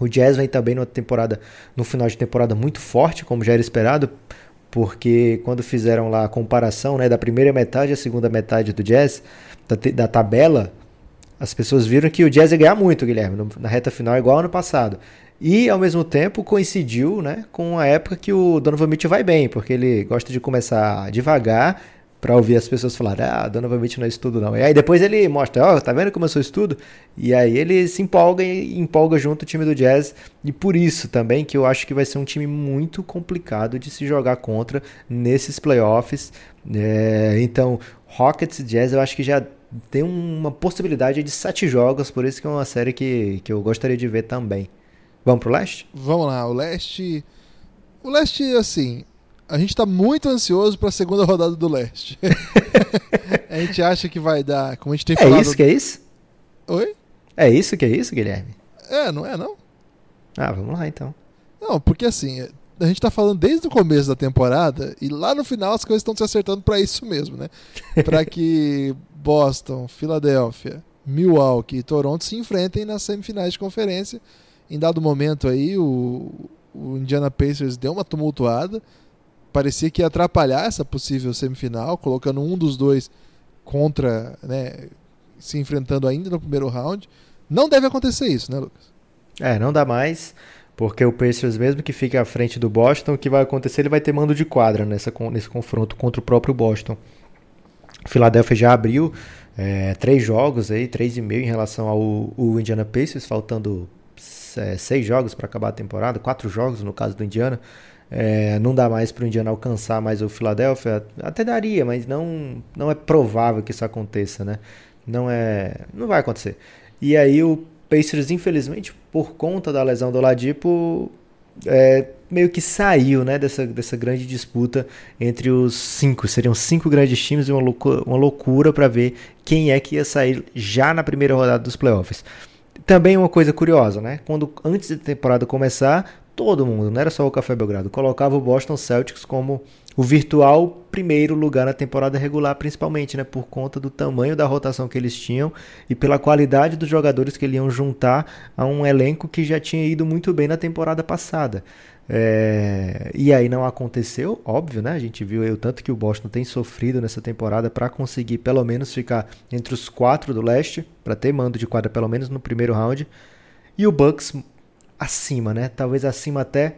O Jazz vem também numa temporada, no final de temporada muito forte, como já era esperado, porque quando fizeram lá a comparação né, da primeira metade à segunda metade do Jazz, da, da tabela, as pessoas viram que o Jazz ia ganhar muito, Guilherme, na reta final, igual ano passado. E, ao mesmo tempo, coincidiu né, com a época que o Donovan Mitchell vai bem, porque ele gosta de começar devagar para ouvir as pessoas falarem, ah, Donovan Mitchell não é estudo não. E aí depois ele mostra, ó, oh, tá vendo como eu sou estudo? E aí ele se empolga e empolga junto o time do Jazz. E por isso também que eu acho que vai ser um time muito complicado de se jogar contra nesses playoffs. É, então, Rockets e Jazz eu acho que já tem uma possibilidade de sete jogos, por isso que é uma série que, que eu gostaria de ver também. Vamos pro leste? Vamos lá, o leste... O leste, assim, a gente está muito ansioso para a segunda rodada do leste. [LAUGHS] a gente acha que vai dar, como a gente tem é falado. É isso que é isso? Oi? É isso que é isso, Guilherme? É, não é não? Ah, vamos lá então. Não, porque assim, a gente tá falando desde o começo da temporada e lá no final as coisas estão se acertando para isso mesmo, né? [LAUGHS] para que Boston, Filadélfia, Milwaukee e Toronto se enfrentem nas semifinais de conferência. Em dado momento aí, o, o Indiana Pacers deu uma tumultuada parecia que ia atrapalhar essa possível semifinal, colocando um dos dois contra, né, se enfrentando ainda no primeiro round. Não deve acontecer isso, né, Lucas? É, não dá mais, porque o Pacers, mesmo que fique à frente do Boston, o que vai acontecer, ele vai ter mando de quadra nessa, nesse confronto contra o próprio Boston. O Philadelphia já abriu é, três jogos aí, três e meio em relação ao Indiana Pacers, faltando é, seis jogos para acabar a temporada, quatro jogos no caso do Indiana. É, não dá mais para o Indiana alcançar mais o Philadelphia, até daria, mas não, não é provável que isso aconteça, né? Não é, não vai acontecer. E aí o Pacers, infelizmente, por conta da lesão do Ladipo, é, meio que saiu, né, dessa, dessa grande disputa entre os cinco. Seriam cinco grandes times e uma loucura, uma loucura para ver quem é que ia sair já na primeira rodada dos playoffs. Também uma coisa curiosa, né? Quando antes da temporada começar, todo mundo, não era só o Café Belgrado, colocava o Boston Celtics como o virtual primeiro lugar na temporada regular, principalmente, né, por conta do tamanho da rotação que eles tinham e pela qualidade dos jogadores que eles iam juntar a um elenco que já tinha ido muito bem na temporada passada. É, e aí não aconteceu, óbvio, né? A gente viu o tanto que o Boston tem sofrido nessa temporada para conseguir pelo menos ficar entre os quatro do leste, para ter mando de quadra pelo menos no primeiro round. E o Bucks acima, né? Talvez acima até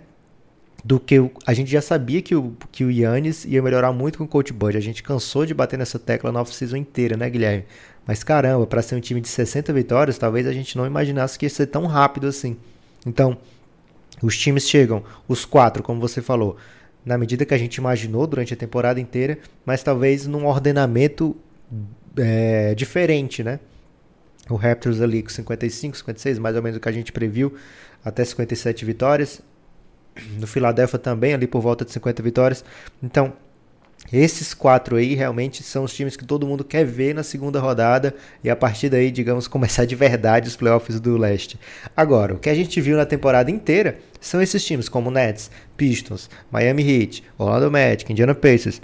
do que o, a gente já sabia que o, que o Yannis ia melhorar muito com o Coach Bud. A gente cansou de bater nessa tecla na off-season inteira, né, Guilherme? Mas caramba, para ser um time de 60 vitórias, talvez a gente não imaginasse que ia ser tão rápido assim. Então, os times chegam, os quatro, como você falou, na medida que a gente imaginou durante a temporada inteira, mas talvez num ordenamento é, diferente, né? O Raptors ali com 55, 56, mais ou menos o que a gente previu até 57 vitórias. No Philadelphia também, ali por volta de 50 vitórias. Então, esses quatro aí realmente são os times que todo mundo quer ver na segunda rodada e a partir daí, digamos, [LAUGHS] começar de verdade os playoffs do leste. Agora, o que a gente viu na temporada inteira são esses times como Nets, Pistons, Miami Heat, Orlando Magic, Indiana Pacers,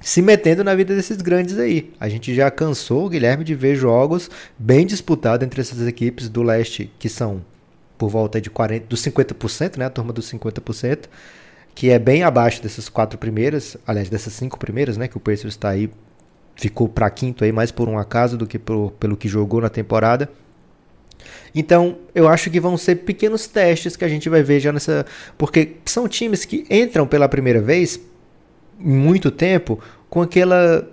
se metendo na vida desses grandes aí. A gente já cansou, Guilherme, de ver jogos bem disputados entre essas equipes do leste que são por volta de 40, dos 50%, né? A turma dos 50%, que é bem abaixo dessas quatro primeiras, aliás, dessas cinco primeiras, né? Que o Pacers está aí, ficou para quinto aí mais por um acaso do que por, pelo que jogou na temporada. Então, eu acho que vão ser pequenos testes que a gente vai ver já nessa. Porque são times que entram pela primeira vez, em muito tempo, com aquela.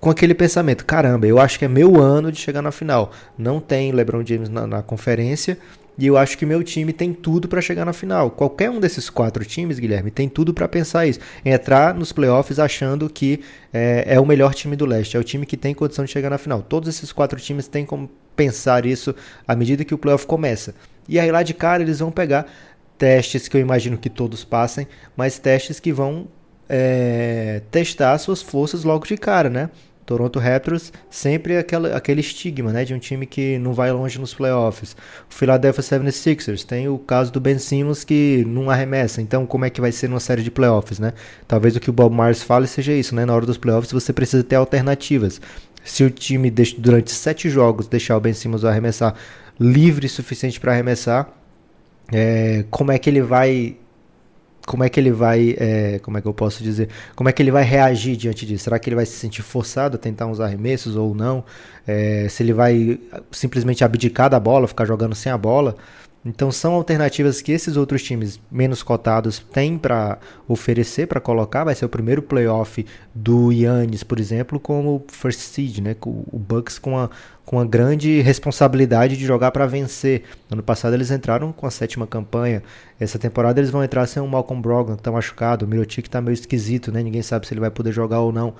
Com aquele pensamento, caramba, eu acho que é meu ano de chegar na final. Não tem LeBron James na, na conferência, e eu acho que meu time tem tudo para chegar na final. Qualquer um desses quatro times, Guilherme, tem tudo para pensar isso. Entrar nos playoffs achando que é, é, o melhor time do leste, é o time que tem condição de chegar na final. Todos esses quatro times têm como pensar isso à medida que o playoff começa. E aí lá de cara eles vão pegar testes que eu imagino que todos passem, mas testes que vão é, testar suas forças logo de cara, né? Toronto Raptors sempre aquela, aquele estigma né, de um time que não vai longe nos playoffs. O Philadelphia 76ers tem o caso do Ben Simmons que não arremessa. Então, como é que vai ser numa série de playoffs? Né? Talvez o que o Bob Myers fale seja isso. Né? Na hora dos playoffs você precisa ter alternativas. Se o time durante sete jogos deixar o Ben Simmons arremessar livre o suficiente para arremessar, é, como é que ele vai como é que ele vai, é, como é que eu posso dizer, como é que ele vai reagir diante disso? Será que ele vai se sentir forçado a tentar uns arremessos ou não? É, se ele vai simplesmente abdicar da bola, ficar jogando sem a bola? Então são alternativas que esses outros times menos cotados têm para oferecer, para colocar. Vai ser o primeiro playoff do Yannis, por exemplo, como first seed, né? O Bucks com a, com a grande responsabilidade de jogar para vencer. Ano passado eles entraram com a sétima campanha. Essa temporada eles vão entrar sem o Malcolm Brogdon que está machucado. O Mirotic está meio esquisito, né? Ninguém sabe se ele vai poder jogar ou não.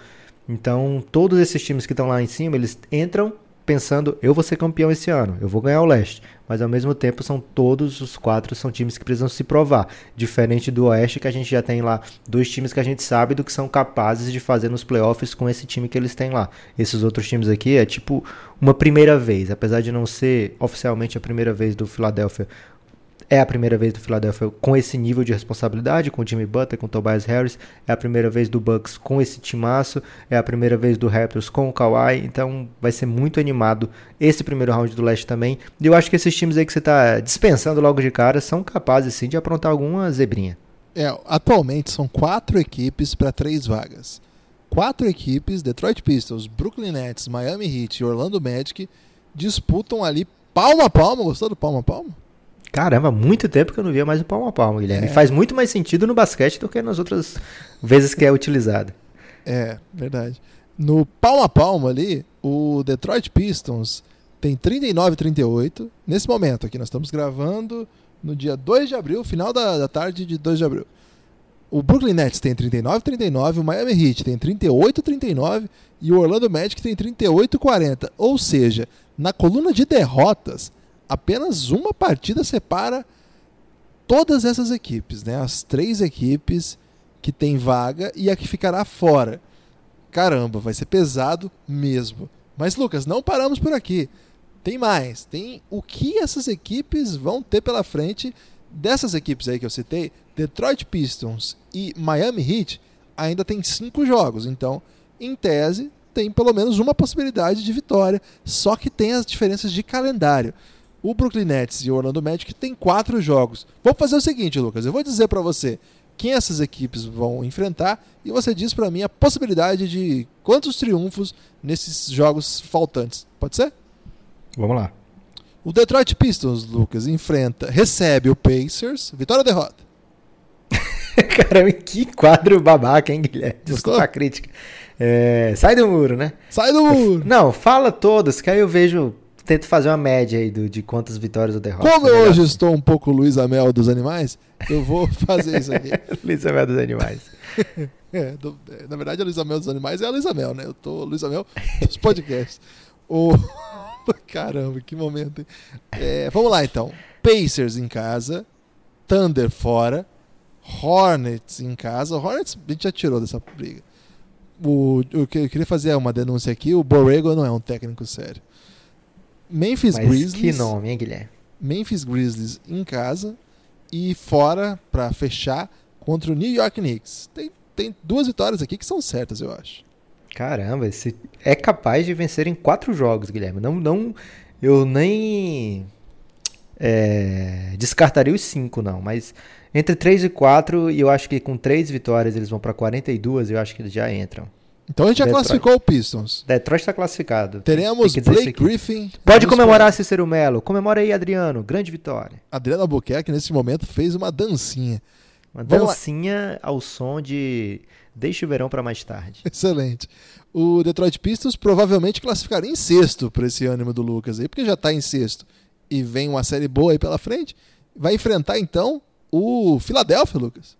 Então todos esses times que estão lá em cima eles entram pensando, eu vou ser campeão esse ano, eu vou ganhar o leste. Mas ao mesmo tempo são todos os quatro são times que precisam se provar. Diferente do Oeste, que a gente já tem lá dois times que a gente sabe do que são capazes de fazer nos playoffs com esse time que eles têm lá. Esses outros times aqui é tipo uma primeira vez, apesar de não ser oficialmente a primeira vez do Philadelphia é a primeira vez do Philadelphia com esse nível de responsabilidade, com Jimmy Butler, com Tobias Harris. É a primeira vez do Bucks com esse timaço. É a primeira vez do Raptors com o Kawhi. Então vai ser muito animado esse primeiro round do leste também. E eu acho que esses times aí que você está dispensando logo de cara são capazes sim de aprontar alguma zebrinha. É, atualmente são quatro equipes para três vagas. Quatro equipes, Detroit Pistons, Brooklyn Nets, Miami Heat e Orlando Magic, disputam ali palma a palma. Gostou do palma a palma? Caramba, muito tempo que eu não via mais o palmo a palmo, Guilherme. É. Faz muito mais sentido no basquete do que nas outras vezes que é utilizado. É, verdade. No palmo a palmo ali, o Detroit Pistons tem 39 38. Nesse momento aqui, nós estamos gravando no dia 2 de abril, final da, da tarde de 2 de abril. O Brooklyn Nets tem 39 39, o Miami Heat tem 38 39 e o Orlando Magic tem 38 40. Ou seja, na coluna de derrotas, apenas uma partida separa todas essas equipes, né? As três equipes que tem vaga e a que ficará fora. Caramba, vai ser pesado mesmo. Mas Lucas, não paramos por aqui. Tem mais. Tem o que essas equipes vão ter pela frente dessas equipes aí que eu citei, Detroit Pistons e Miami Heat, ainda tem cinco jogos. Então, em tese, tem pelo menos uma possibilidade de vitória. Só que tem as diferenças de calendário. O Brooklyn Nets e o Orlando Magic têm quatro jogos. Vou fazer o seguinte, Lucas. Eu vou dizer para você quem essas equipes vão enfrentar e você diz para mim a possibilidade de quantos triunfos nesses jogos faltantes. Pode ser? Vamos lá. O Detroit Pistons, Lucas, enfrenta, recebe o Pacers. Vitória ou derrota? [LAUGHS] Caramba, que quadro babaca, hein, Guilherme? Desculpa a crítica. É, sai do muro, né? Sai do muro! Não, fala todos, que aí eu vejo tento fazer uma média aí do, de quantas vitórias ou derrotas. Como eu hoje estou um pouco Luiz Amel dos animais, eu vou [LAUGHS] fazer isso aqui. [LAUGHS] Luiz Amel dos animais. [LAUGHS] é, do, é, na verdade, a Luiz Amel dos animais é a Luiz Amel, né? Eu tô Luiz Amel dos podcasts. o... Caramba, que momento. É, vamos lá então. Pacers em casa, Thunder fora, Hornets em casa. Hornets a gente já tirou dessa briga. O, o que eu queria fazer é uma denúncia aqui: o Borrego não é um técnico sério. Memphis Mas Grizzlies. Que nome, hein, Guilherme? Memphis Grizzlies em casa e fora para fechar contra o New York Knicks. Tem, tem duas vitórias aqui que são certas, eu acho. Caramba, esse é capaz de vencer em quatro jogos, Guilherme. Não, não, eu nem é, descartaria os 5, não. Mas entre 3 e 4, e eu acho que com 3 vitórias eles vão para 42, eu acho que eles já entram. Então a gente já Detroit. classificou o Pistons. Detroit está classificado. Teremos Blake Griffin. Pode comemorar, Cícero Melo. Comemora aí, Adriano. Grande vitória. Adriano Albuquerque, nesse momento, fez uma dancinha. Uma Vamos dancinha lá. ao som de Deixe o verão para mais tarde. [LAUGHS] Excelente. O Detroit Pistons provavelmente classificaria em sexto para esse ânimo do Lucas aí, porque já está em sexto e vem uma série boa aí pela frente. Vai enfrentar então o Philadelphia, Lucas.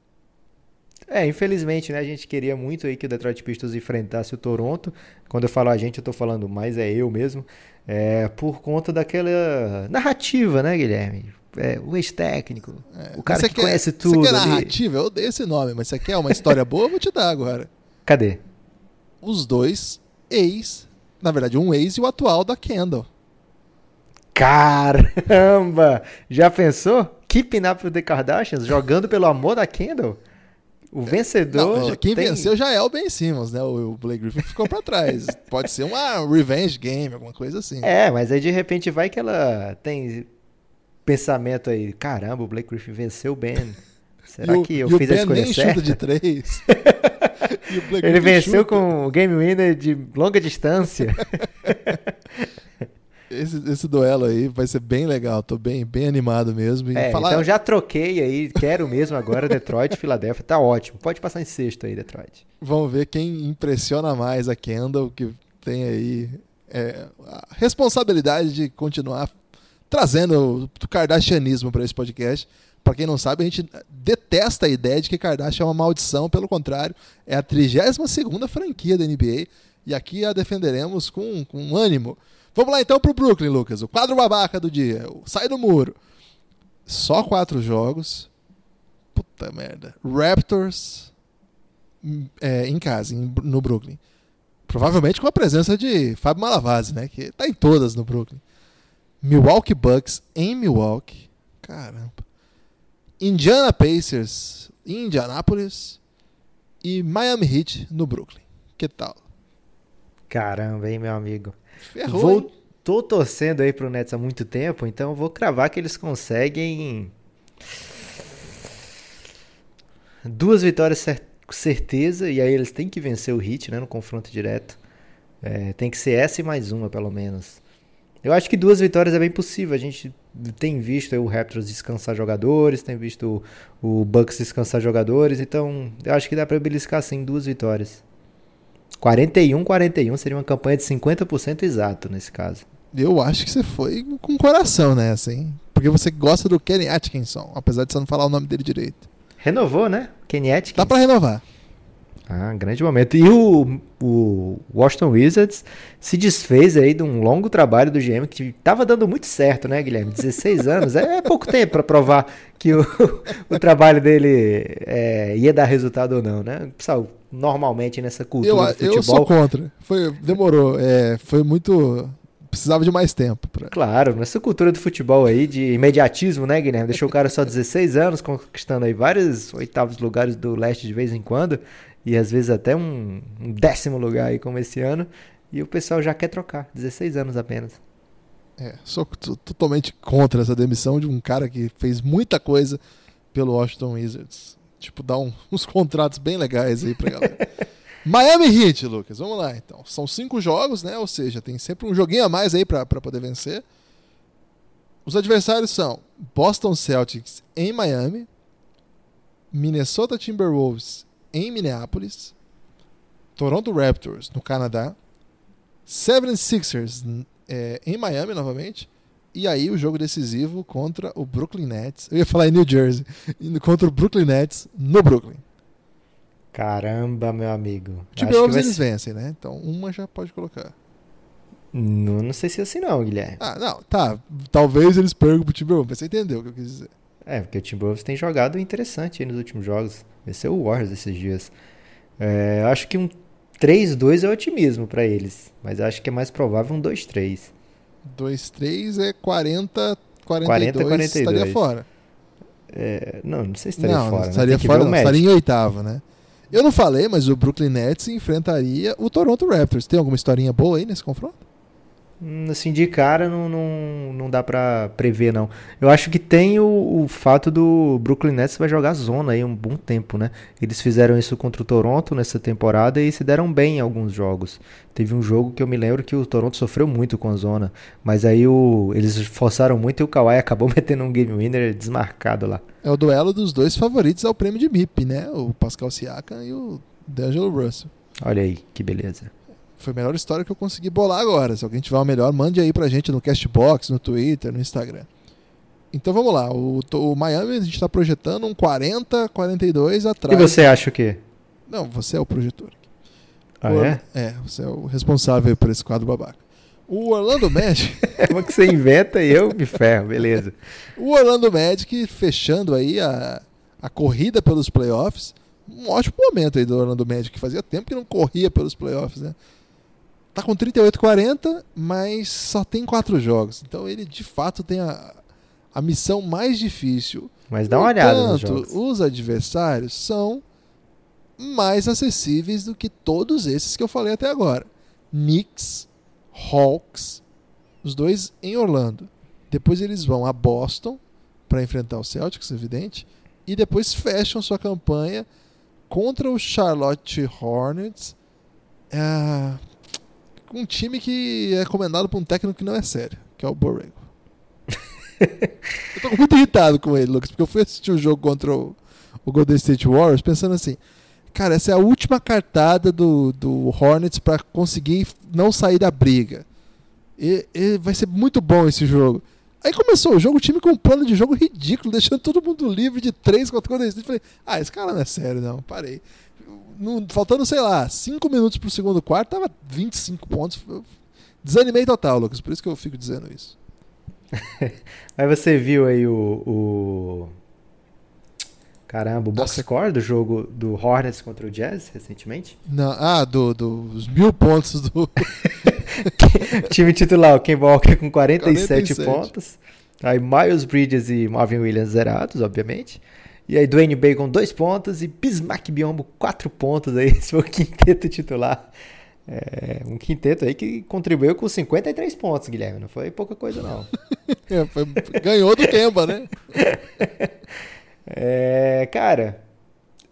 É, infelizmente, né? A gente queria muito aí que o Detroit Pistons enfrentasse o Toronto. Quando eu falo a gente, eu tô falando mais é eu mesmo. É, por conta daquela narrativa, né, Guilherme? É, o ex-técnico, é, o cara que quer, conhece tudo. Você quer narrativa? Eu odeio esse nome, mas você quer uma história boa? Eu vou te dar agora. Cadê? Os dois ex, na verdade, um ex e o atual da Kendall. Caramba! Já pensou? Keeping Up with the Kardashians jogando pelo amor da Kendall? O vencedor. Não, quem tem... venceu já é o Ben Simmons, né? O Blake Griffin ficou para trás. [LAUGHS] Pode ser uma revenge game, alguma coisa assim. É, mas aí de repente vai que ela tem pensamento aí: caramba, o Blake Griffin venceu o Ben. [LAUGHS] Será o, que eu fiz a escolha nem certa? chuta de três. [LAUGHS] Ele venceu chuta. com o game winner de longa distância. Esse, esse duelo aí vai ser bem legal, tô bem, bem animado mesmo. É, falar... Então já troquei aí, quero mesmo agora [LAUGHS] Detroit Filadélfia, tá ótimo. Pode passar em sexto aí, Detroit. Vamos ver quem impressiona mais a Kendall, que tem aí é, a responsabilidade de continuar trazendo o Kardashianismo para esse podcast. Para quem não sabe, a gente detesta a ideia de que Kardashian é uma maldição, pelo contrário, é a 32 segunda franquia da NBA e aqui a defenderemos com, com ânimo. Vamos lá então pro Brooklyn, Lucas. O quadro babaca do dia. Sai do muro. Só quatro jogos. Puta merda. Raptors é, em casa, em, no Brooklyn. Provavelmente com a presença de Fábio Malavase, né? Que tá em todas no Brooklyn. Milwaukee Bucks em Milwaukee. Caramba. Indiana Pacers em Indianápolis. E Miami Heat no Brooklyn. Que tal? Caramba, hein, meu amigo. Ferrou, vou, tô torcendo aí pro Nets há muito tempo, então vou cravar que eles conseguem duas vitórias com certeza, e aí eles têm que vencer o Heat, né, no confronto direto. É, tem que ser essa e mais uma, pelo menos. Eu acho que duas vitórias é bem possível. A gente tem visto o Raptors descansar jogadores, tem visto o, o Bucks descansar jogadores, então eu acho que dá para beliscar sim duas vitórias. 41-41 seria uma campanha de 50% exato nesse caso. Eu acho que você foi com coração nessa, hein? Porque você gosta do Kenny Atkinson, apesar de você não falar o nome dele direito. Renovou, né? Kenny Atkinson. Dá pra renovar. Ah, grande momento. E o, o Washington Wizards se desfez aí de um longo trabalho do GM que estava dando muito certo, né, Guilherme? 16 [LAUGHS] anos é pouco tempo para provar que o, o trabalho dele é, ia dar resultado ou não, né? Pessoal, normalmente nessa cultura eu, do futebol... Eu sou contra. Foi, demorou. É, foi muito precisava de mais tempo. Pra... Claro, nessa cultura do futebol aí, de imediatismo, né, Guilherme? Deixou o cara só 16 anos, conquistando aí vários oitavos lugares do leste de vez em quando e às vezes até um, um décimo lugar aí como esse ano, e o pessoal já quer trocar, 16 anos apenas. É, sou totalmente contra essa demissão de um cara que fez muita coisa pelo Washington Wizards. Tipo, dá um, [LAUGHS] uns contratos bem legais aí pra galera. [LAUGHS] Miami Heat, Lucas, vamos lá então. São cinco jogos, né? Ou seja, tem sempre um joguinho a mais aí pra, pra poder vencer. Os adversários são Boston Celtics em Miami, Minnesota Timberwolves em Minneapolis, Toronto Raptors no Canadá, 76ers é, em Miami novamente, e aí o jogo decisivo contra o Brooklyn Nets. Eu ia falar em New Jersey, [LAUGHS] contra o Brooklyn Nets no Brooklyn. Caramba, meu amigo. Timberwolves eles ser... vencem, né? Então uma já pode colocar. Não, não sei se é assim não, Guilherme. Ah, não, tá. Talvez eles percam pro Timberwolves, mas você entendeu o que eu quis dizer. É, porque o Timberwolves tem jogado interessante nos últimos jogos. Venceu o Warriors esses dias. É, acho que um 3-2 é otimismo para eles, mas acho que é mais provável um 2-3. 2-3 é 40, 42, 40, 42. estaria fora. É, não, não sei se estaria não, fora. Não estaria fora, não, estaria em oitavo, né? Eu não falei, mas o Brooklyn Nets enfrentaria o Toronto Raptors. Tem alguma historinha boa aí nesse confronto? Hum, assim, de cara não, não, não dá pra prever, não. Eu acho que tem o, o fato do Brooklyn Nets vai jogar zona aí um bom tempo, né? Eles fizeram isso contra o Toronto nessa temporada e se deram bem em alguns jogos. Teve um jogo que eu me lembro que o Toronto sofreu muito com a zona, mas aí o, eles forçaram muito e o Kawhi [LAUGHS] acabou metendo um game winner desmarcado lá. É o duelo dos dois favoritos ao prêmio de MIP, né? O Pascal Siakam e o D'Angelo Russell. Olha aí, que beleza. Foi a melhor história que eu consegui bolar agora. Se alguém tiver uma melhor, mande aí pra gente no Castbox, no Twitter, no Instagram. Então vamos lá. O, o Miami a gente está projetando um 40, 42 atrás. E você acha o quê? Não, você é o projetor. Ah, o, é? É, você é o responsável por esse quadro babaca. O Orlando Magic. [LAUGHS] é uma que você inventa e eu me ferro, beleza. [LAUGHS] o Orlando Magic fechando aí a, a corrida pelos playoffs. Um ótimo momento aí do Orlando Magic. Fazia tempo que não corria pelos playoffs, né? Tá com 38-40, mas só tem quatro jogos. Então ele de fato tem a, a missão mais difícil. Mas dá uma olhada jogos. os adversários são mais acessíveis do que todos esses que eu falei até agora. Knicks, Hawks, os dois em Orlando. Depois eles vão a Boston para enfrentar o Celtics, evidente, e depois fecham sua campanha contra o Charlotte Hornets. É, um time que é comandado por um técnico que não é sério, que é o Borrego. [LAUGHS] eu tô muito irritado com ele, Lucas, porque eu fui assistir o jogo contra o, o Golden State Warriors pensando assim, cara, essa é a última cartada do, do Hornets para conseguir não sair da briga. E, e vai ser muito bom esse jogo. Aí começou o jogo, o time com um plano de jogo ridículo, deixando todo mundo livre de três contra o Golden State. Falei, ah, esse cara não é sério, não, parei no, faltando, sei lá, 5 minutos pro segundo quarto, tava 25 pontos. Eu desanimei total, Lucas, por isso que eu fico dizendo isso. [LAUGHS] Mas você viu aí o, o... Caramba, o box Nossa. score do jogo do Hornets contra o Jazz recentemente? Não, ah, do, dos mil pontos do. [LAUGHS] [LAUGHS] Time titular, o Ken Walker com 47, 47, pontos. Aí Miles Bridges e Marvin Williams zerados, obviamente. E aí Dwayne Bacon, dois pontos. E Bismarck Biombo, quatro pontos. Aí, [LAUGHS] esse foi o quinteto titular. É, um quinteto aí que contribuiu com 53 pontos, Guilherme. Não foi pouca coisa, não. [LAUGHS] é, foi, ganhou do Kemba, né? [LAUGHS] é, cara,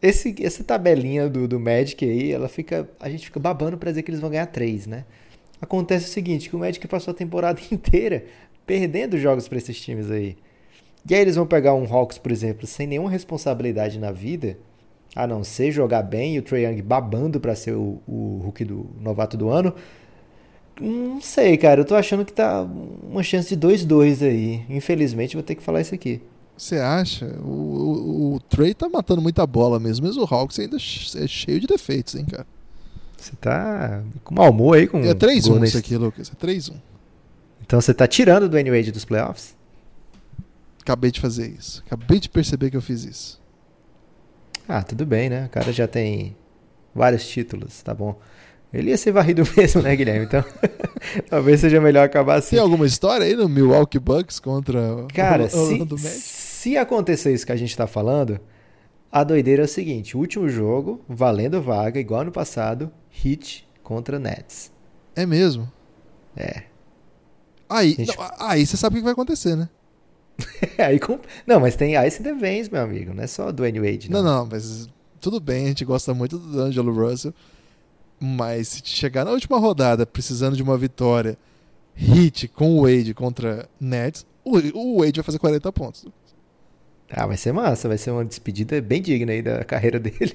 esse, essa tabelinha do, do Magic aí, ela fica. A gente fica babando pra dizer que eles vão ganhar três, né? Acontece o seguinte: que o Magic passou a temporada inteira perdendo jogos para esses times aí. E aí eles vão pegar um Hawks, por exemplo, sem nenhuma responsabilidade na vida, a não ser jogar bem e o Trae Young babando para ser o, o Hulk do novato do ano. Não sei, cara. Eu tô achando que tá uma chance de 2-2 aí. Infelizmente, vou ter que falar isso aqui. Você acha? O, o, o, Trey tá matando muita bola mesmo, mas o Hawks ainda é cheio de defeitos, hein, cara? Você tá com mau humor aí com É 3-1 isso aqui, Lucas. É 3-1. Então você tá tirando do N-Wade dos playoffs? Acabei de fazer isso. Acabei de perceber que eu fiz isso. Ah, tudo bem, né? O cara já tem vários títulos, tá bom. Ele ia ser varrido [LAUGHS] mesmo, né, Guilherme? Então, [LAUGHS] talvez seja melhor acabar assim. Tem alguma história aí no Milwaukee Bucks contra cara, o se, se acontecer isso que a gente tá falando, a doideira é o seguinte: o último jogo, valendo vaga, igual no passado, Heat contra Nets. É mesmo? É. Aí, gente... não, aí você sabe o que vai acontecer, né? [LAUGHS] aí. Não, mas tem Ice the Vans, meu amigo. Não é só do Wade. Não. não, não, mas tudo bem. A gente gosta muito do Angelo Russell. Mas se chegar na última rodada precisando de uma vitória hit com o Wade contra Nets, o Wade vai fazer 40 pontos. Ah, vai ser massa, vai ser uma despedida bem digna aí da carreira dele. [LAUGHS]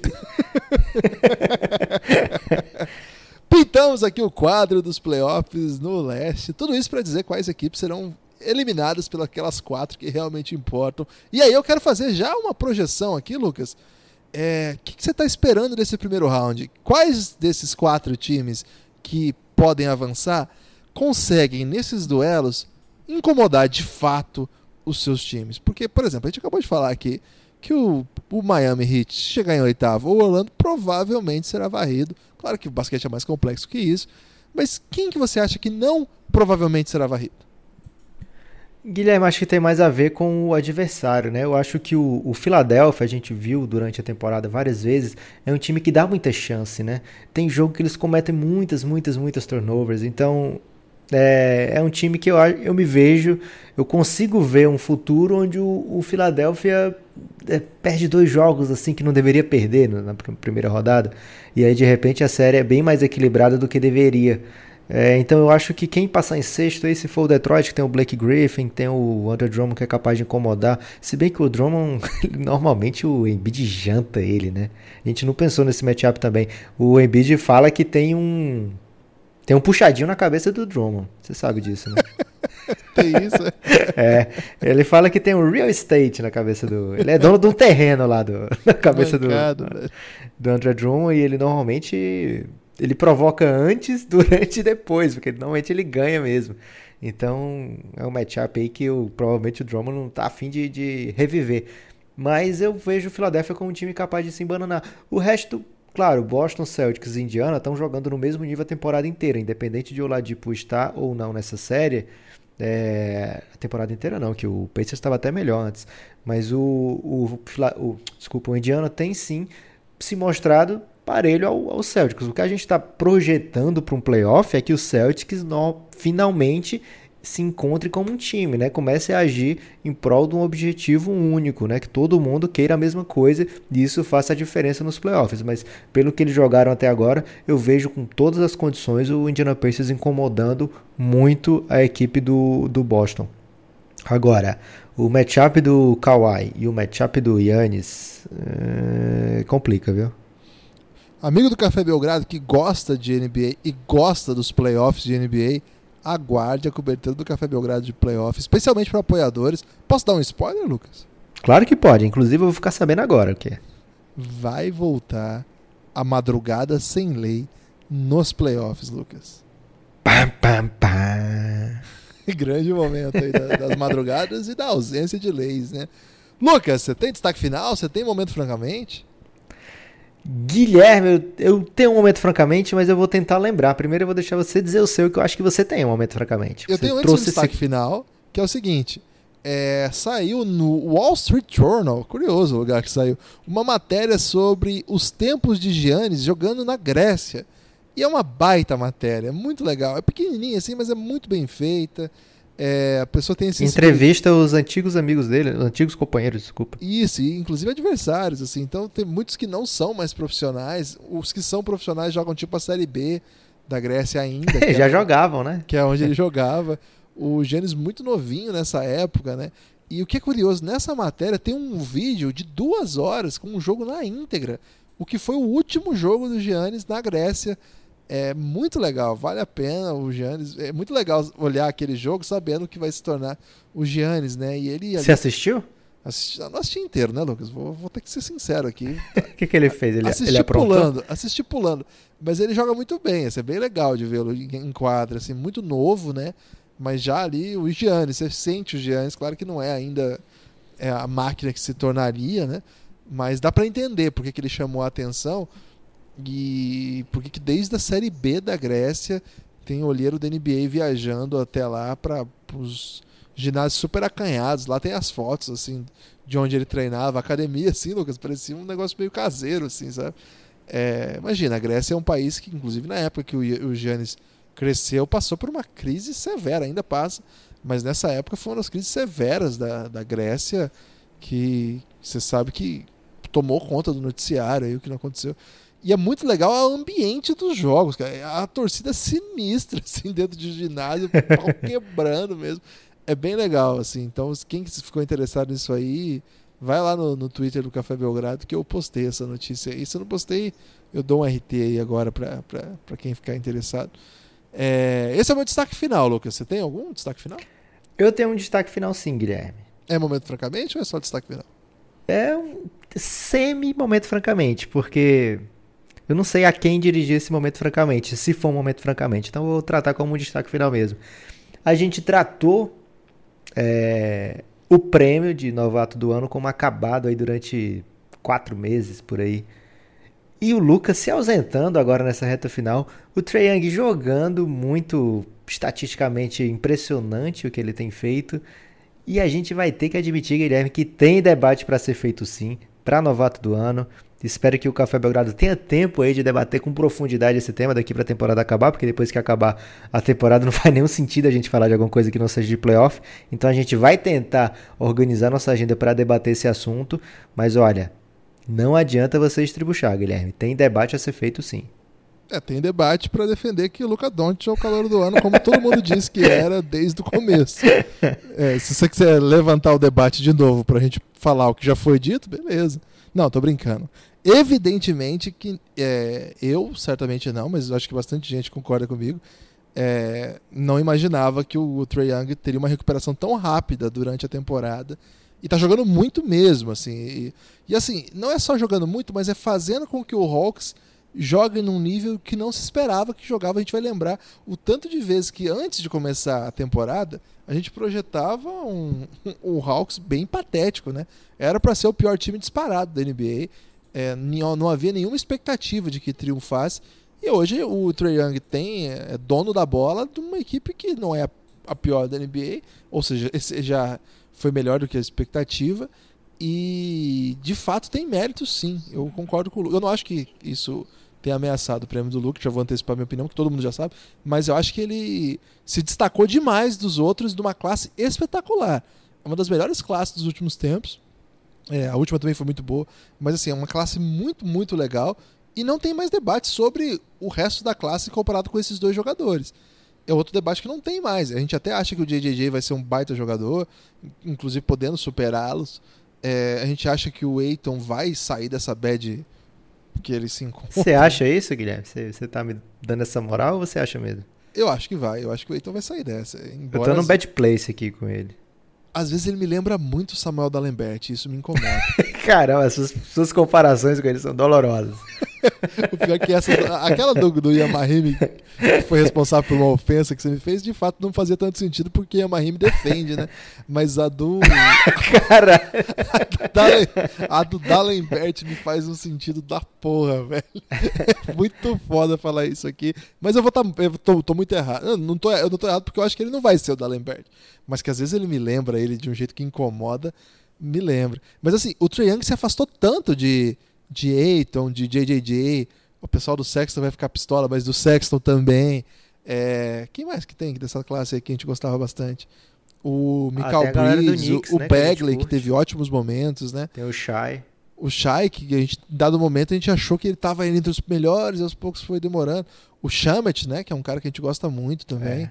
Pintamos aqui o quadro dos playoffs no leste. Tudo isso para dizer quais equipes serão eliminadas pelas quatro que realmente importam. E aí eu quero fazer já uma projeção aqui, Lucas. É, o que, que, você está esperando desse primeiro round? Quais desses quatro times que podem avançar conseguem, nesses duelos, incomodar de fato os seus times? Porque, por exemplo, a gente acabou de falar aqui que o, o Miami Heat chegar em oitavo, o Orlando provavelmente será varrido. Claro que o basquete é mais complexo que isso. Mas quem que você acha que não provavelmente será varrido? Guilherme, acho que tem mais a ver com o adversário, né? Eu acho que o, o Philadelphia, a gente viu durante a temporada várias vezes, é um time que dá muita chance, né? Tem jogo que eles cometem muitas, muitas, muitas turnovers, então É, é um time que eu, eu me vejo, eu consigo ver um futuro onde o, o Philadelphia é, perde dois jogos assim que não deveria perder na primeira rodada. E aí de repente a série é bem mais equilibrada do que deveria. É, então eu acho que quem passar em sexto aí, se for o Detroit, que tem o Blake Griffin, tem o Andrew Drummond que é capaz de incomodar. Se bem que o Drummond, [LAUGHS] normalmente o Embiid janta ele, né? A gente não pensou nesse matchup também. O Embiid fala que tem um tem um puxadinho na cabeça do Drummond. Você sabe disso, né? [LAUGHS] tem isso? [LAUGHS] É. Ele fala que tem um real estate na cabeça do. Ele é dono de um terreno lá do, na cabeça Mancado, do, do André Drummond e ele normalmente. Ele provoca antes, [LAUGHS] durante e depois, porque normalmente ele ganha mesmo. Então é um matchup aí que eu, provavelmente o Drummond não tá afim de, de reviver. Mas eu vejo o Philadelphia como um time capaz de se embananar. O resto Claro, Boston, Celtics e Indiana estão jogando no mesmo nível a temporada inteira, independente de Oladipo estar ou não nessa série. É, a temporada inteira não, que o Pacers estava até melhor antes. Mas o, o, o, desculpa, o Indiana tem sim se mostrado parelho ao, ao Celtics. O que a gente está projetando para um playoff é que o Celtics no, finalmente se encontre como um time, né? Comece a agir em prol de um objetivo único, né? Que todo mundo queira a mesma coisa e isso faça a diferença nos playoffs. Mas pelo que eles jogaram até agora, eu vejo com todas as condições o Indiana Pacers incomodando muito a equipe do, do Boston. Agora, o matchup do Kawhi e o matchup do Yannis é, complica, viu? Amigo do Café Belgrado que gosta de NBA e gosta dos playoffs de NBA, aguarde a cobertura do Café Belgrado de playoff, especialmente para apoiadores. Posso dar um spoiler, Lucas? Claro que pode, inclusive eu vou ficar sabendo agora o que Vai voltar a madrugada sem lei nos playoffs, Lucas. Pam, pam, pam. [LAUGHS] Grande momento aí das madrugadas e da ausência de leis, né? Lucas, você tem destaque final? Você tem momento francamente? Guilherme, eu, tenho um momento francamente, mas eu vou tentar lembrar. Primeiro eu vou deixar você dizer o seu, que eu acho que você tem um momento francamente. Eu você tenho um destaque esse... final, que é o seguinte. É, saiu no Wall Street Journal, curioso o lugar que saiu, uma matéria sobre os tempos de Giannis jogando na Grécia. E é uma baita matéria, muito legal. É pequenininha assim, mas é muito bem feita. É, a pessoa tem esse entrevista os antigos amigos dele, os antigos companheiros, desculpa. Isso, e inclusive adversários, assim. Então tem muitos que não são mais profissionais. Os que são profissionais jogam tipo a série B da Grécia ainda. [LAUGHS] Já é, jogavam, né? Que é onde ele [LAUGHS] jogava. O Gênesis muito novinho nessa época, né? E o que é curioso, nessa matéria tem um vídeo de duas horas com um jogo na íntegra. O que foi o último jogo do Giannis na Grécia é muito legal, vale a pena o Giannis. É muito legal olhar aquele jogo sabendo que vai se tornar o Giannis, né? E ele. Você assistiu? Assisti, não assisti inteiro, né, Lucas? Vou, vou ter que ser sincero aqui. [LAUGHS] O que, que ele fez? Ele, assisti ele pulando, assisti pulando. Mas ele joga muito bem, isso é bem legal de vê-lo em quadra, assim, muito novo, né? Mas já ali o Giannis, você sente o Giannis, claro que não é ainda é a máquina que se tornaria, né? Mas dá para entender porque que ele chamou a atenção e porque que desde a Série B da Grécia tem olheiro da NBA viajando até lá para os ginásios super acanhados. Lá tem as fotos, assim, de onde ele treinava. Academia, assim, Lucas, parecia um negócio meio caseiro, assim, sabe? É, imagina, a Grécia é um país que, inclusive, na época que o, Giannis cresceu, passou por uma crise severa, ainda passa, mas nessa época foi uma das crises severas da, da Grécia que você sabe que tomou conta do noticiário aí, o que não aconteceu. E é muito legal o ambiente dos jogos, cara. A torcida sinistra, [LAUGHS] assim, dentro de ginásio, pau [LAUGHS] quebrando mesmo. É bem legal, assim. Então, quem ficou interessado nisso aí, vai lá no, no Twitter do Café Belgrado que eu postei essa notícia aí. Se eu não postei, eu dou um RT aí agora para quem ficar interessado. É, esse é o meu destaque final, Lucas. Você tem algum destaque final? Eu tenho um destaque final sim, Guilherme. É momento francamente ou é só destaque final? É um semi-momento francamente, porque eu não sei a quem dirigir esse momento francamente, se for um momento francamente. Então vou tratar como um destaque final mesmo. A gente tratou é, o prêmio de novato do ano como acabado aí durante quatro meses por aí. E o Lucas se ausentando agora nessa reta final. O Trae Young jogando muito estatisticamente impressionante o que ele tem feito. E a gente vai ter que admitir, Guilherme, que tem debate para ser feito sim, para novato do ano. Espero que o Café Belgrado tenha tempo aí de debater com profundidade esse tema daqui para a temporada acabar, porque depois que acabar a temporada [LAUGHS] não faz nenhum sentido a gente falar de alguma coisa que não seja de playoff. Então a gente vai tentar organizar nossa agenda para debater esse assunto, mas olha, não adianta você estribuchar, Guilherme. Tem debate a ser feito sim. É, tem debate para defender que o Luca Doncic é o calor do ano, como todo mundo disse que era desde o começo. É, se você quiser levantar o debate de novo para a gente falar o que já foi dito, beleza. Não, tô brincando. Evidentemente que é, eu, certamente não, mas acho que bastante gente concorda comigo, é, não imaginava que o, o Trae Young teria uma recuperação tão rápida durante a temporada. E tá jogando muito mesmo, assim. E, e assim, não é só jogando muito, mas é fazendo com que o Hawks joga num nível que não se esperava que jogava. A gente vai lembrar o tanto de vezes que antes de começar a temporada a gente projetava um, um, [LAUGHS] um Hawks bem patético, né? Era para ser o pior time disparado da NBA. É, não havia nenhuma expectativa de que triunfasse. E hoje o Trae Young tem é dono da bola de uma equipe que não é a pior da NBA, ou seja, [LAUGHS] já foi melhor do que a expectativa. E de fato tem mérito sim. Eu concordo com o Lu. Eu não acho que isso tem ameaçado o prêmio do Luke, já vou antecipar minha opinião, que todo mundo já sabe, mas eu acho que ele se destacou demais dos outros de uma classe espetacular. É uma das melhores classes dos últimos tempos. É, a última também foi muito boa, mas assim, é uma classe muito, muito legal e não tem mais debate sobre o resto da classe comparado com esses dois jogadores. É outro debate que não tem mais. A gente até acha que o JJJ vai ser um baita jogador, inclusive podendo superá-los. É, a gente acha que o Eiton vai sair dessa bad que ele se encontra. Você acha isso, Guilherme? Você, tá me dando essa moral ou você acha mesmo? Eu acho que vai. Eu acho que o Eiton vai sair dessa. Eu tô num bad place aqui com ele. Às vezes ele me lembra muito Samuel D'Alembert, isso me incomoda. [LAUGHS] Caramba, suas, suas comparações com ele são dolorosas. O pior é que essa, aquela do, do Yamahime, que foi responsável por uma ofensa que você me fez, de fato não fazia tanto sentido porque Yamahime defende, né? Mas a do. Cara! [LAUGHS] A do, D'Alembert me faz um sentido da porra, velho. É muito foda falar isso aqui. Mas eu vou tá, eu tô, tô muito errado. Eu não, tô, eu não tô errado porque eu acho que ele não vai ser o D'Alembert. Mas que às vezes ele me lembra ele de um jeito que incomoda, me lembra. Mas assim, o Trae Young se afastou tanto de, de Aiton, de JJJ. O pessoal do Sexton vai ficar pistola, mas do Sexton também. É... Quem mais que tem dessa classe aí que a gente gostava bastante? O Michael ah, Bridges, o, né, Bagley, que, que, teve ótimos momentos, né? Tem o Shai. O Shai, que a gente, dado momento, a gente achou que ele estava entre os melhores, e aos poucos foi demorando. O Shamet, né? Que é um cara que a gente gosta muito também. É.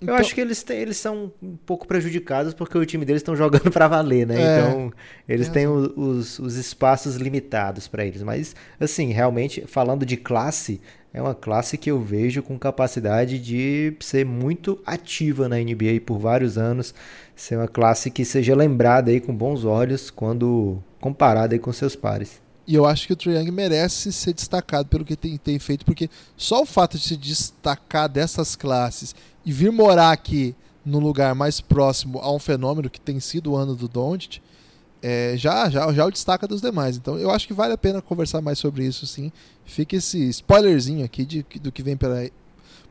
Então... Eu acho que eles, têm, eles são um pouco prejudicados porque o time deles estão jogando [LAUGHS] para valer, né? É, então, eles é. têm os, os espaços limitados para eles. Mas, assim, realmente, falando de classe, é uma classe que eu vejo com capacidade de ser muito ativa na NBA por vários anos. Ser uma classe que seja lembrada aí com bons olhos quando comparada aí com seus pares. E eu acho que o Trae Young merece ser destacado pelo que tem, tem feito, porque só o fato de se destacar dessas classes e vir morar aqui no lugar mais próximo a um fenômeno que tem sido o ano do Doncic, é, já, já, já o destaca dos demais. Então eu acho que vale a pena conversar mais sobre isso, sim. Fica esse spoilerzinho aqui de, do que vem.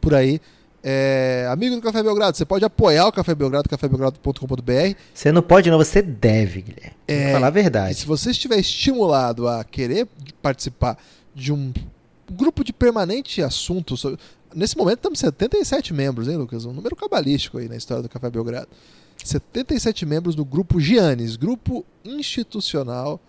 Por aí. É, amigo do Café Belgrado, você pode apoiar o Café Belgrado, cafébelgrado.com.br. Você não pode, não, você deve, Guilherme. É, falar a verdade. se você estiver estimulado a querer participar de um grupo de permanente assunto, Nesse momento estamos 77 membros, hein, Lucas? Um número cabalístico aí na história do Café Belgrado. 77 membros no grupo Giannis, grupo institucional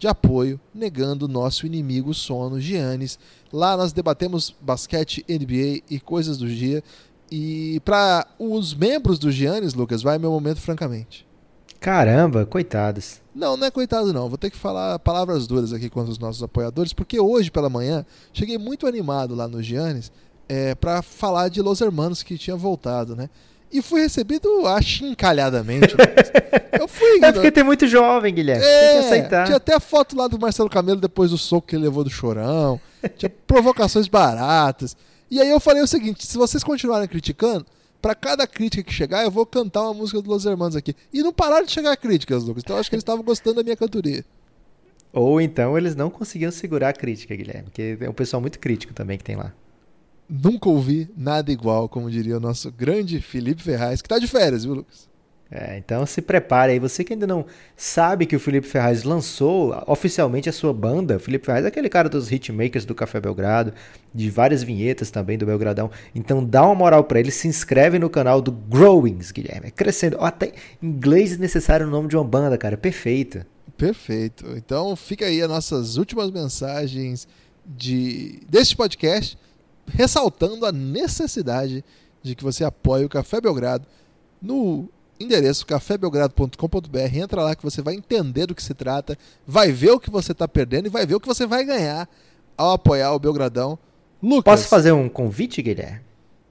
de apoio, negando o nosso inimigo sono, Giannis. Lá nós debatemos basquete, NBA e coisas do dia. E para os membros do Giannis, Lucas, vai meu momento francamente. Caramba, coitados. Não, não é coitado não. Vou ter que falar palavras duras aqui contra os nossos apoiadores, porque hoje pela manhã cheguei muito animado lá no Giannis é, para falar de Los Hermanos que tinha voltado, né? E fui recebido achincalhadamente. [LAUGHS] eu fui. É porque tem muito jovem, Guilherme. É, tem que aceitar. Tinha até a foto lá do Marcelo Camelo depois do soco que ele levou do chorão. Tinha [LAUGHS] provocações baratas. E aí eu falei o seguinte: se vocês continuarem criticando, para cada crítica que chegar, eu vou cantar uma música do Los Hermanos aqui. E não pararam de chegar críticas, Lucas. Então eu acho que eles estavam gostando da minha cantoria. Ou então eles não conseguiam segurar a crítica, Guilherme. Porque é um pessoal muito crítico também que tem lá. Nunca ouvi nada igual, como diria o nosso grande Felipe Ferraz, que está de férias, viu, Lucas? É, então se prepare aí. Você que ainda não sabe que o Felipe Ferraz lançou oficialmente a sua banda. O Felipe Ferraz é aquele cara dos hitmakers do Café Belgrado, de várias vinhetas também do Belgradão. Então dá uma moral para ele, se inscreve no canal do Growings, Guilherme. É crescendo. Oh, até inglês necessário no nome de uma banda, cara. Perfeito. Perfeito. Então fica aí as nossas últimas mensagens de deste podcast, ressaltando a necessidade de que você apoie o Café Belgrado no endereço cafébelgrado.com.br. Entra lá que você vai entender do que se trata, vai ver o que você está perdendo e vai ver o que você vai ganhar ao apoiar o Belgradão. Lucas. Posso fazer um convite, Guilherme?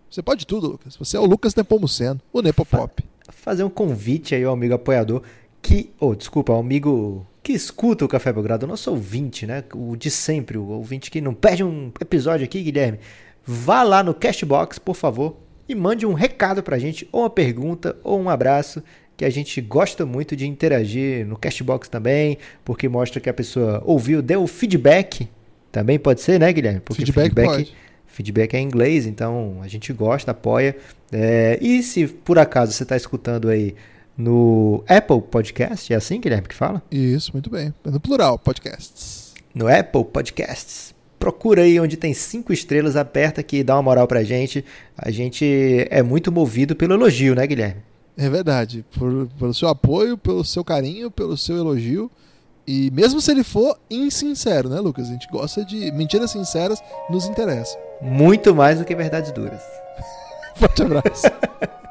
Você pode tudo, Lucas. Você é o Lucas Nepomuceno, o Nepopop. Fa fazer um convite aí ao amigo apoiador que, oh, desculpa, ao amigo que escuta o Café Belgrado, o nosso ouvinte, né? O de sempre, o ouvinte que não perde um episódio aqui, Guilherme. Vá lá no Cashbox, por favor, e mande um recado pra gente, ou uma pergunta, ou um abraço, que a gente gosta muito de interagir no Cashbox também, porque mostra que a pessoa ouviu, deu feedback. Também pode ser, né, Guilherme? Porque feedback, feedback, feedback é em inglês, então a gente gosta, apoia. É, e se por acaso você está escutando aí no Apple Podcast, é assim, Guilherme, que fala? Isso, muito bem. No plural, podcasts. No Apple Podcasts procura aí onde tem cinco estrelas, aperta aqui e dá uma moral pra gente. A gente é muito movido pelo elogio, né, Guilherme? É verdade. Por, pelo seu apoio, pelo seu carinho, pelo seu elogio. E mesmo se ele for insincero, né, Lucas? A gente gosta de. Mentiras sinceras nos interessa. Muito mais do que verdades duras. [LAUGHS] Forte abraço. [LAUGHS]